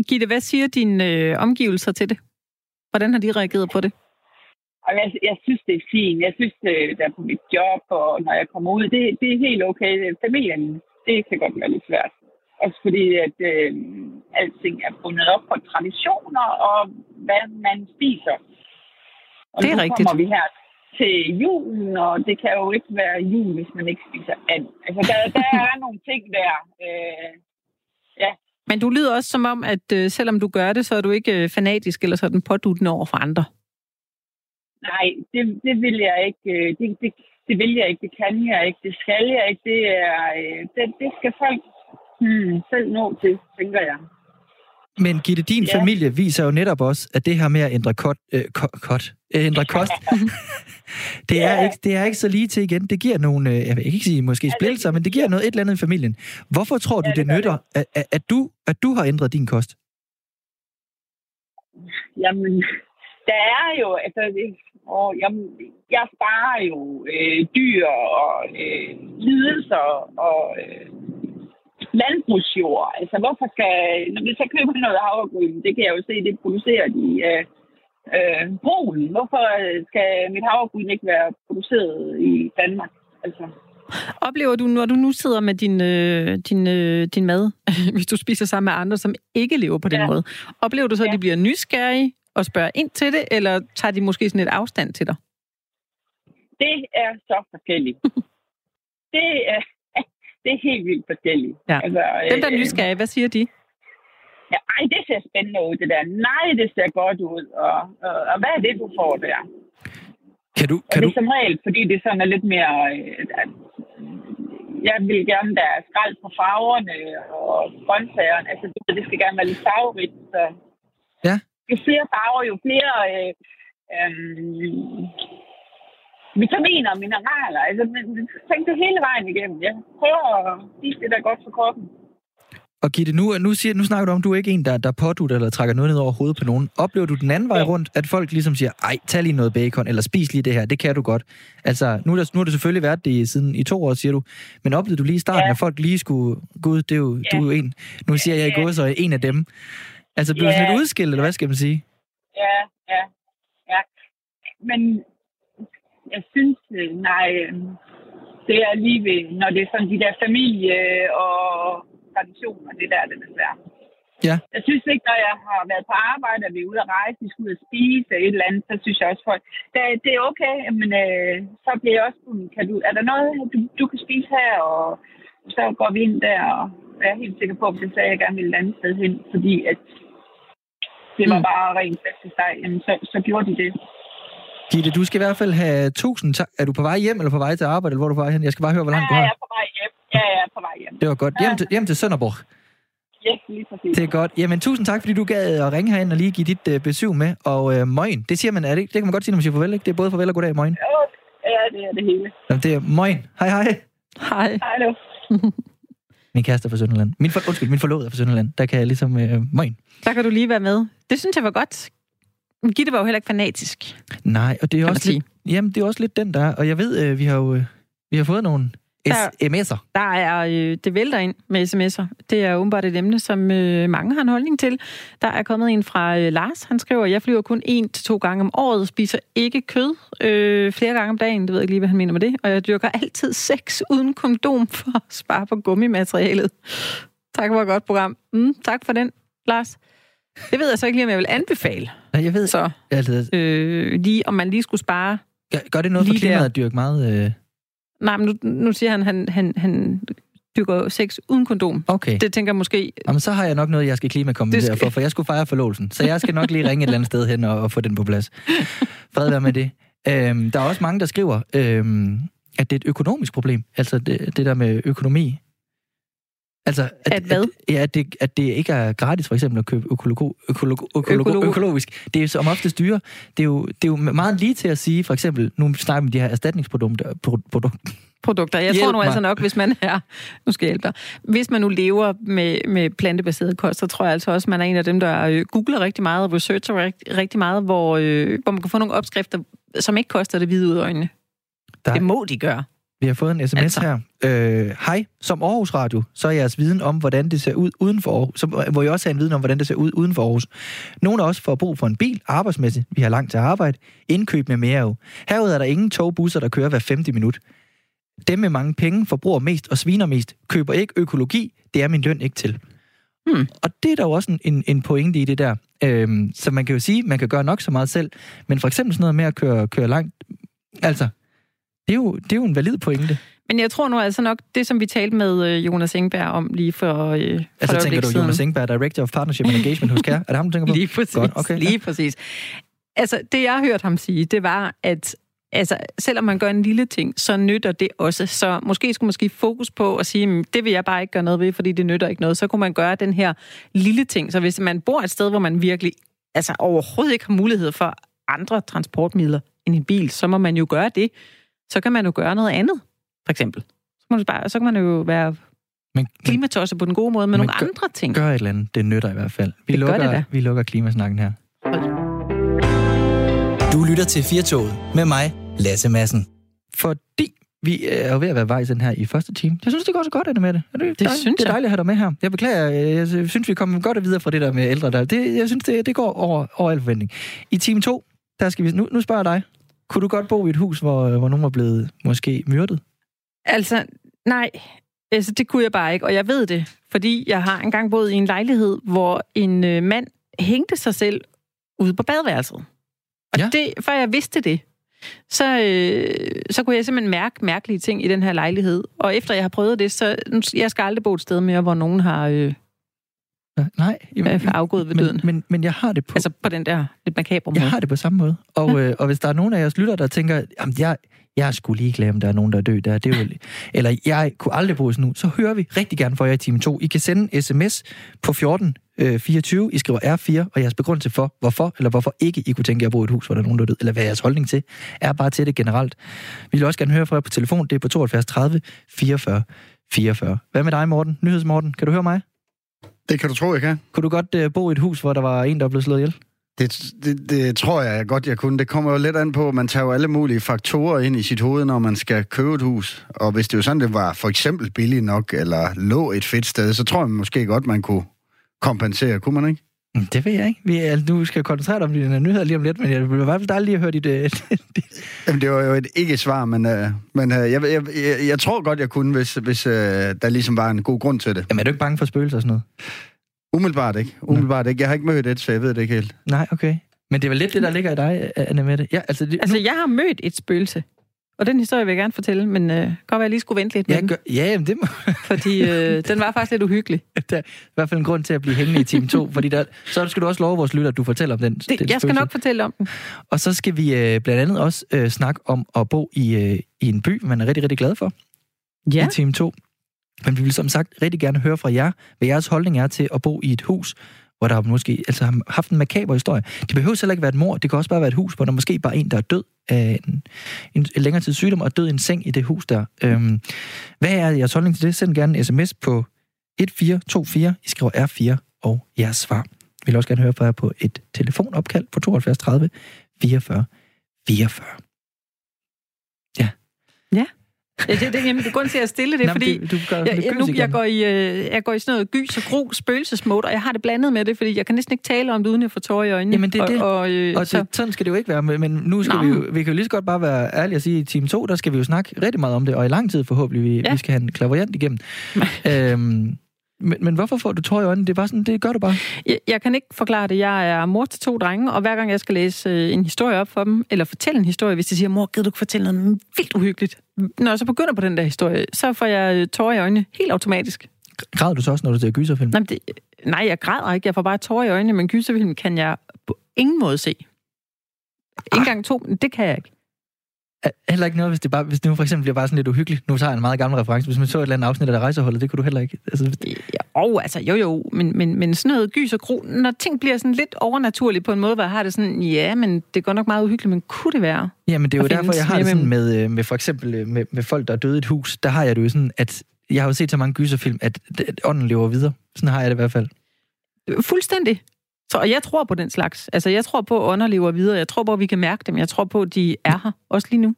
Gitte, hvad siger dine øh, omgivelser til det? Hvordan har de reageret på det? Og jeg, jeg synes, det er fint. Jeg synes, det, der er på mit job, og når jeg kommer ud, det, det er helt okay. Familien, det kan godt være lidt svært. Også fordi, at øh, alting er bundet op på traditioner og hvad man spiser. Og Det er nu rigtigt. kommer vi her til julen, og det kan jo ikke være jul, hvis man ikke spiser and. Altså, der, der er [LAUGHS] nogle ting der. Øh, Men du lyder også som om, at øh, selvom du gør det, så er du ikke øh, fanatisk eller sådan påduttende over for andre. Nej, det, det vil jeg ikke. øh, Det, det, det vil jeg ikke. Det kan jeg ikke. Det skal jeg ikke. Det, er, øh, det, det skal folk hmm, selv nå til, tænker jeg. Men Gitte, din Ja. familie viser jo netop også, at det her med at ændre, kot, øh, ko, kot, øh, ændre kost, [LAUGHS] det, er Ja. ikke, det er ikke så lige til igen. Det giver nogle, øh, jeg vil ikke sige måske splittelser, men det giver noget et eller andet i familien. Hvorfor tror du, Ja, det, det nytter, at, at, at, du, at du har ændret din kost? Jamen, der er jo, altså, det, og, jamen, jeg sparer jo øh, dyr og øh, lidelser og øh, landbrugsjord. Altså, hvorfor skal, når vi så køber noget havregryn, det kan jeg jo se, det producerer de øh, øh, Polen. Hvorfor øh, skal mit havregryn ikke være produceret i Danmark? Altså, Oplever du, når du nu sidder med din, øh, din, øh, din mad, [LAUGHS] hvis du spiser sammen med andre, som ikke lever på den Ja. måde, oplever du så, at Ja. de bliver nysgerrige og spørger ind til det, eller tager de måske sådan et afstand til dig? det er så forskelligt. [LAUGHS] det, er, [LAUGHS] det er helt vildt forskelligt. Ja. Altså, Dem, der er øh, nysgerrige, hvad siger de? Ja, ej, det ser spændende ud, det der. Nej, det ser godt ud. Og, og, og hvad er det, du får der? Kan du, Og kan det du, er som regel, fordi det sådan er lidt mere... Øh, at, jeg vil gerne, der er skrald på farverne og grøntsagerne. Altså, du ved, det skal gerne være lidt farverigt. Så Ja. Jo flere farver, jo flere øh, øh, vitaminer og mineraler. Altså, tænk det hele vejen igennem. Jeg prøver at spise det, der er godt for kroppen. og Gitte, nu, nu, siger, nu snakker du om, du er ikke en, der, der pådutter eller trækker noget ned over hovedet på nogen. Oplever du den anden vej rundt, at folk ligesom siger, ej, tag lige noget bacon, eller spis lige det her, det kan du godt. Altså, nu, er der, nu har det selvfølgelig været det i, siden i to år, siger du. Men oplevede du lige i starten, Ja. at folk lige skulle, gud, det er jo, Ja. du er jo en, nu siger jeg i Ja. går så en af dem. Altså, blev du Ja. sådan lidt udskilt, eller hvad skal man sige? Ja, ja, ja. Men jeg synes, øh, nej, øh, det er lige ved, når det er sådan de der familie og traditioner, det der, det er svært. Ja. Jeg synes ikke, når jeg har været på arbejde, og vi er ude at rejse, vi skal ud og spise et eller andet, så synes jeg også, folk, det, det er okay, men øh, så bliver jeg også, kan du, er der noget, du, du kan spise her, og så går vi ind der, og jeg er helt sikker på, at det sagde, at jeg gerne ville et andet sted hen, fordi at det var Mm. bare rent til sig, jamen, så, så gjorde de det. Gitte, du skal i hvert fald have tusind tak. Er du på vej hjem, eller på vej til arbejde, eller hvor er du på vej hen? Jeg skal bare høre, hvor langt du Ja, har. jeg er på vej hjem. Ja, jeg er på vej hjem. Det var godt. Hjem til, hjem til Sønderborg. Ja, lige præcis. Det er godt. Jamen, tusind tak, fordi du gad at ringe herind og lige give dit uh, besøg med. Og uh, møgen, det siger man, er det, ikke? det kan man godt sige, når man siger farvel, ikke? Det er både farvel og goddag, møgen. Ja, det er det hele. Jamen, det er møgen. Hej, hej. Hej. Hej nu. [LAUGHS] Min kæreste er fra Sønderland. Min for, undskyld, min forlovede er fra Sønderland. Der kan jeg ligesom uh, møgen. Der kan du lige være med. Det synes jeg var godt. Gitte var jo heller ikke fanatisk. Nej, og det er også lidt, jamen, det er også lidt den, der er. Og jeg ved, uh, vi har jo uh, vi har fået nogle Der- sms'er. Der er, øh, det vælter ind med sms'er. Det er åbenbart et emne, som øh, mange har en holdning til. Der er kommet en fra øh, Lars. Han skriver, jeg flyver kun en til to gange om året, spiser ikke kød øh, flere gange om dagen. Det ved jeg ikke lige, hvad han mener med det. Og jeg dyrker altid sex uden kondom for at spare på gummimaterialet. Tak for et godt program. Mm, tak for den, Lars. Det ved jeg så ikke lige, om jeg vil anbefale. Nej, jeg ved Så altså, øh, lige, om man lige skulle spare gør, gør det noget for Lige klimaet der. at dyrke meget... Uh... Nej, men nu, nu siger han, han, han, han dyrker sex uden kondom. Okay. Det tænker jeg måske... Jamen, så har jeg nok noget, jeg skal klimakommentatere Det skal- for, for jeg skulle fejre forlovelsen. Så jeg skal nok lige ringe et eller andet sted hen og, og få den på plads. Fred være med det. Øhm, der er også mange, der skriver, øhm, at det er et økonomisk problem. Altså det, det der med økonomi. Altså, at, At hvad? At, ja, at det, at det ikke er gratis for eksempel at købe økologo, økologo, økologo, Økologo. økologisk. Det er som oftest dyre. Det er, jo, det er jo meget lige til at sige, for eksempel, nu snakker vi om de her erstatningsprodukter, pro- produkt, produkter. Jeg Hjælp tror nu mig. altså nok, hvis man er... Nu skal jeg hjælpe dig. Hvis man nu lever med, med plantebaseret kost, så tror jeg altså også, man er en af dem, der øh, googler rigtig meget og researcher rigtig, rigtig meget, hvor, øh, hvor man kan få nogle opskrifter, som ikke koster det hvide ud af øjnene. Der- Det må de gøre. Vi har fået en sms altså. her. Øh, Hej, som Aarhus Radio, så er jeres viden om, hvordan det ser ud uden for Aarhus. Så må jeg også have en viden om, hvordan det ser ud uden for Aarhus. Nogle af os får brug for en bil, arbejdsmæssigt. Vi har langt til arbejde. Indkøb med mere jo. Herude er der ingen togbusser, der kører hver 50 minut. Dem med mange penge forbruger mest og sviner mest. Køber ikke økologi, det er min løn ikke til. Hmm. Og det er der jo også en, en pointe i det der. Øhm, så man kan jo sige, man kan gøre nok så meget selv, men for eksempel sådan noget med at køre, køre langt, altså, det er, jo, det er jo en valid pointe. Men jeg tror nu altså nok, det som vi talte med øh, Jonas Engberg om lige for, øh, for Altså tænker du siden. Jonas Engberg, Director of Partnership and Engagement hos Care? Er det ham, du tænker på? Lige præcis. Godt, okay. Lige præcis. Altså, det jeg har hørt ham sige, det var, at altså, selvom man gør en lille ting, så nytter det også. Så måske skulle man måske fokus på at sige, "Men det vil jeg bare ikke gøre noget ved, fordi det nytter ikke noget. Så kunne man gøre den her lille ting. Så hvis man bor et sted, hvor man virkelig altså, overhovedet ikke har mulighed for andre transportmidler end en bil, så må man jo gøre det. Så kan man jo gøre noget andet, for eksempel. Så, må du bare, så kan man jo være Men, klimatosser på den gode måde med Men nogle gør- andre ting. gør et eller andet. Det nytter i hvert fald. Vi, Det gør lukker, det da. vi lukker klimasnakken her. Du lytter til Firtoget med mig, Lasse Madsen. Fordi vi er jo ved at være vejs den her i første time. Jeg synes, det går så godt, Anne med det. Er det, dejligt, synes det er dejligt at have dig med her. Jeg beklager, øh, jeg synes, vi kommer godt videre fra det der med ældre. Der. Det, jeg synes, det, det går over, over al forventning. I time 2, der skal vi... Nu, nu spørger jeg dig. Kunne du godt bo i et hus, hvor, hvor nogen var blevet måske myrdet? Altså, nej. Altså, det kunne jeg bare ikke, og jeg ved det, fordi jeg har engang boet i en lejlighed, hvor en øh, mand hængte sig selv ude på badeværelset. Og Ja. ja. det, før jeg vidste det, så, øh, så kunne jeg simpelthen mærke mærkelige ting i den her lejlighed. Og efter jeg har prøvet det, så jeg skal aldrig bo et sted mere, hvor nogen har øh, Nej. øh, afgået ved men, døden. men, men jeg har det på... Altså på den der lidt makabre måde. Jeg har det på samme måde. Og, øh, og hvis der er nogen af jeres lytter, der tænker, jamen jeg, jeg skulle lige glemme, der er nogen, der er død der. Det er jo, [LAUGHS] eller jeg kunne aldrig bo sådan nu, så hører vi rigtig gerne for jer i time 2. I kan sende en sms på 14 øh, 24. I skriver R4, og jeres begrundelse for, hvorfor eller hvorfor ikke I kunne tænke jer at bo i et hus, hvor der er nogen, der er død, eller hvad jeres holdning til, er bare til det generelt. Vi vil også gerne høre fra jer på telefon. Det er på 72 30 44 44. Hvad med dig, Morten? Nyhedsmorten, kan du høre mig? Det kan du tro, jeg kan. Kunne du godt øh, bo i et hus, hvor der var en, der blev slået ihjel? Det, det, det tror jeg godt, jeg kunne. Det kommer jo lidt an på, at man tager jo alle mulige faktorer ind i sit hoved, når man skal købe et hus. Og hvis det jo sådan, det var for eksempel billigt nok, eller lå et fedt sted, så tror jeg måske godt, man kunne kompensere. Kunne man ikke? Mm, Det ved jeg ikke. Vi er, du skal koncentrere dig om dine nyheder lige om lidt, men jeg vil i hvert fald dejligt lige at høre dit... Øh, [LAUGHS] Jamen, det var jo et ikke-svar, men, øh, men øh, jeg, jeg, jeg, jeg tror godt, jeg kunne, hvis, hvis øh, der ligesom var en god grund til det. Jamen, er du ikke bange for spøgelser og sådan noget? Umiddelbart ikke. Umiddelbart ikke. Jeg har ikke mødt et, så jeg ved det ikke helt. Nej, okay. Men det er vel lidt det, der ligger i dig, Anne Mette. Ja, altså, det, Altså, nu, jeg har mødt et spøgelse. Og den historie vil jeg gerne fortælle, men øh, godt være, jeg lige skulle vente lidt med jeg den, gør, ja, jamen, det må, [LAUGHS] fordi øh, den var faktisk lidt uhyggelig. [LAUGHS] der er i hvert fald en grund til at blive hængende i time 2, [LAUGHS] fordi der, så skal du også love vores lytter, at du fortæller om den. den Det, jeg skal spøgelse. nok fortælle om den. Og så skal vi øh, blandt andet også øh, snakke om at bo i, øh, i en by, man er rigtig, rigtig glad for Ja. i time 2. Men vi vil som sagt rigtig gerne høre fra jer, hvad jeres holdning er til at bo i et hus, hvor der måske altså, har haft en makaber historie. Det behøver heller ikke være et mor, det kan også bare være et hus, hvor der måske bare er en, der er død af en, en, en længere tid sygdom, og død i en seng i det hus der. Øhm, hvad er jeres holdning til det? Send gerne en sms på 1424, I skriver R4 og jeres svar. Vi vil også gerne høre fra jer på et telefonopkald på 72 30 44 44. Ja, det, det, jamen, det er til at stille det, Nå, fordi det- du gør jeg, jeg, nu, igen. jeg, går i, øh, jeg går i sådan noget gys og gru spøgelsesmode, og jeg har det blandet med det, fordi jeg kan næsten ikke tale om det, uden jeg får tårer i øjnene. Jamen, det er og, det. Og, øh, Og så, det, sådan skal det jo ikke være, men men nu skal Nå. vi jo, vi kan jo lige så godt bare være ærlige og sige, at i time 2, der skal vi jo snakke rigtig meget om det, og i lang tid forhåbentlig, vi, Ja. vi skal have en klaverjant igennem. [LAUGHS] øhm, men, men hvorfor får du tår i øjnene? Det er bare sådan, det gør du bare. jeg, jeg kan ikke forklare det. Jeg er mor til to drenge, og hver gang jeg skal læse øh, en historie op for dem, eller fortælle en historie, hvis de siger, mor, gider du ikke fortælle noget vildt uhyggeligt? Når jeg så begynder på den der historie, så får jeg øh, tårer i øjnene helt automatisk. Græder du så også, når du ser gyserfilm? Nej, det, nej, jeg græder ikke. Jeg får bare tårer i øjnene, men gyserfilm kan jeg på ingen måde se. Ikke engang to, det kan jeg ikke. Er- Heller ikke noget, hvis det bare, hvis det nu for eksempel bliver bare sådan lidt uhyggeligt. Nu tager jeg en meget gammel reference. Hvis man så et eller andet afsnit af der rejseholdet, det kunne du heller ikke. Altså, Ja, og altså, jo jo, men, men, men sådan noget gys og gro, når ting bliver sådan lidt overnaturligt på en måde, hvor jeg har det sådan, ja, men det godt nok meget uhyggeligt, men kunne det være? Jamen, det er jo derfor, jeg har det sådan med, øh, med for eksempel øh, med, med folk, der er døde i et hus. Der har jeg det jo sådan, at jeg har jo set så mange gyserfilm, at, at ånden lever videre. Sådan har jeg det i hvert fald. Fuldstændig. Så og jeg tror på den slags. Altså, jeg tror på, at ånder lever videre. Jeg tror på, at vi kan mærke dem. Jeg tror på, at de er her, også lige nu.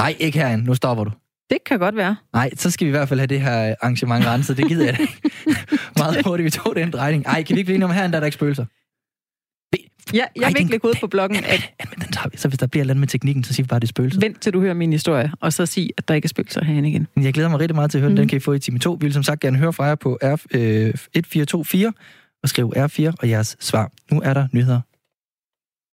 Nej, ikke herinde. Nu stopper du. Det kan godt være. Nej, så skal vi i hvert fald have det her arrangement renset. Det gider jeg da ikke. [LAUGHS] Meget hurtigt, vi tog den drejning. Ej, kan vi ikke blive enige om, her der er der ikke spøgelser? Ja, jeg Ej, vil ikke lægge ud på bloggen, at Ja, men den tager vi. Så hvis der bliver et med teknikken, så siger vi bare, det er spøgelser. vent til du hører min historie, og så sig, at der ikke er spøgelser herinde igen. Men Jeg glæder mig rigtig meget til at høre den. Mhm. Den kan I få i time 2. Vi vil som sagt gerne høre fra jer på R, øh, 1424 og skriv R4 og jeres svar. Nu er der nyheder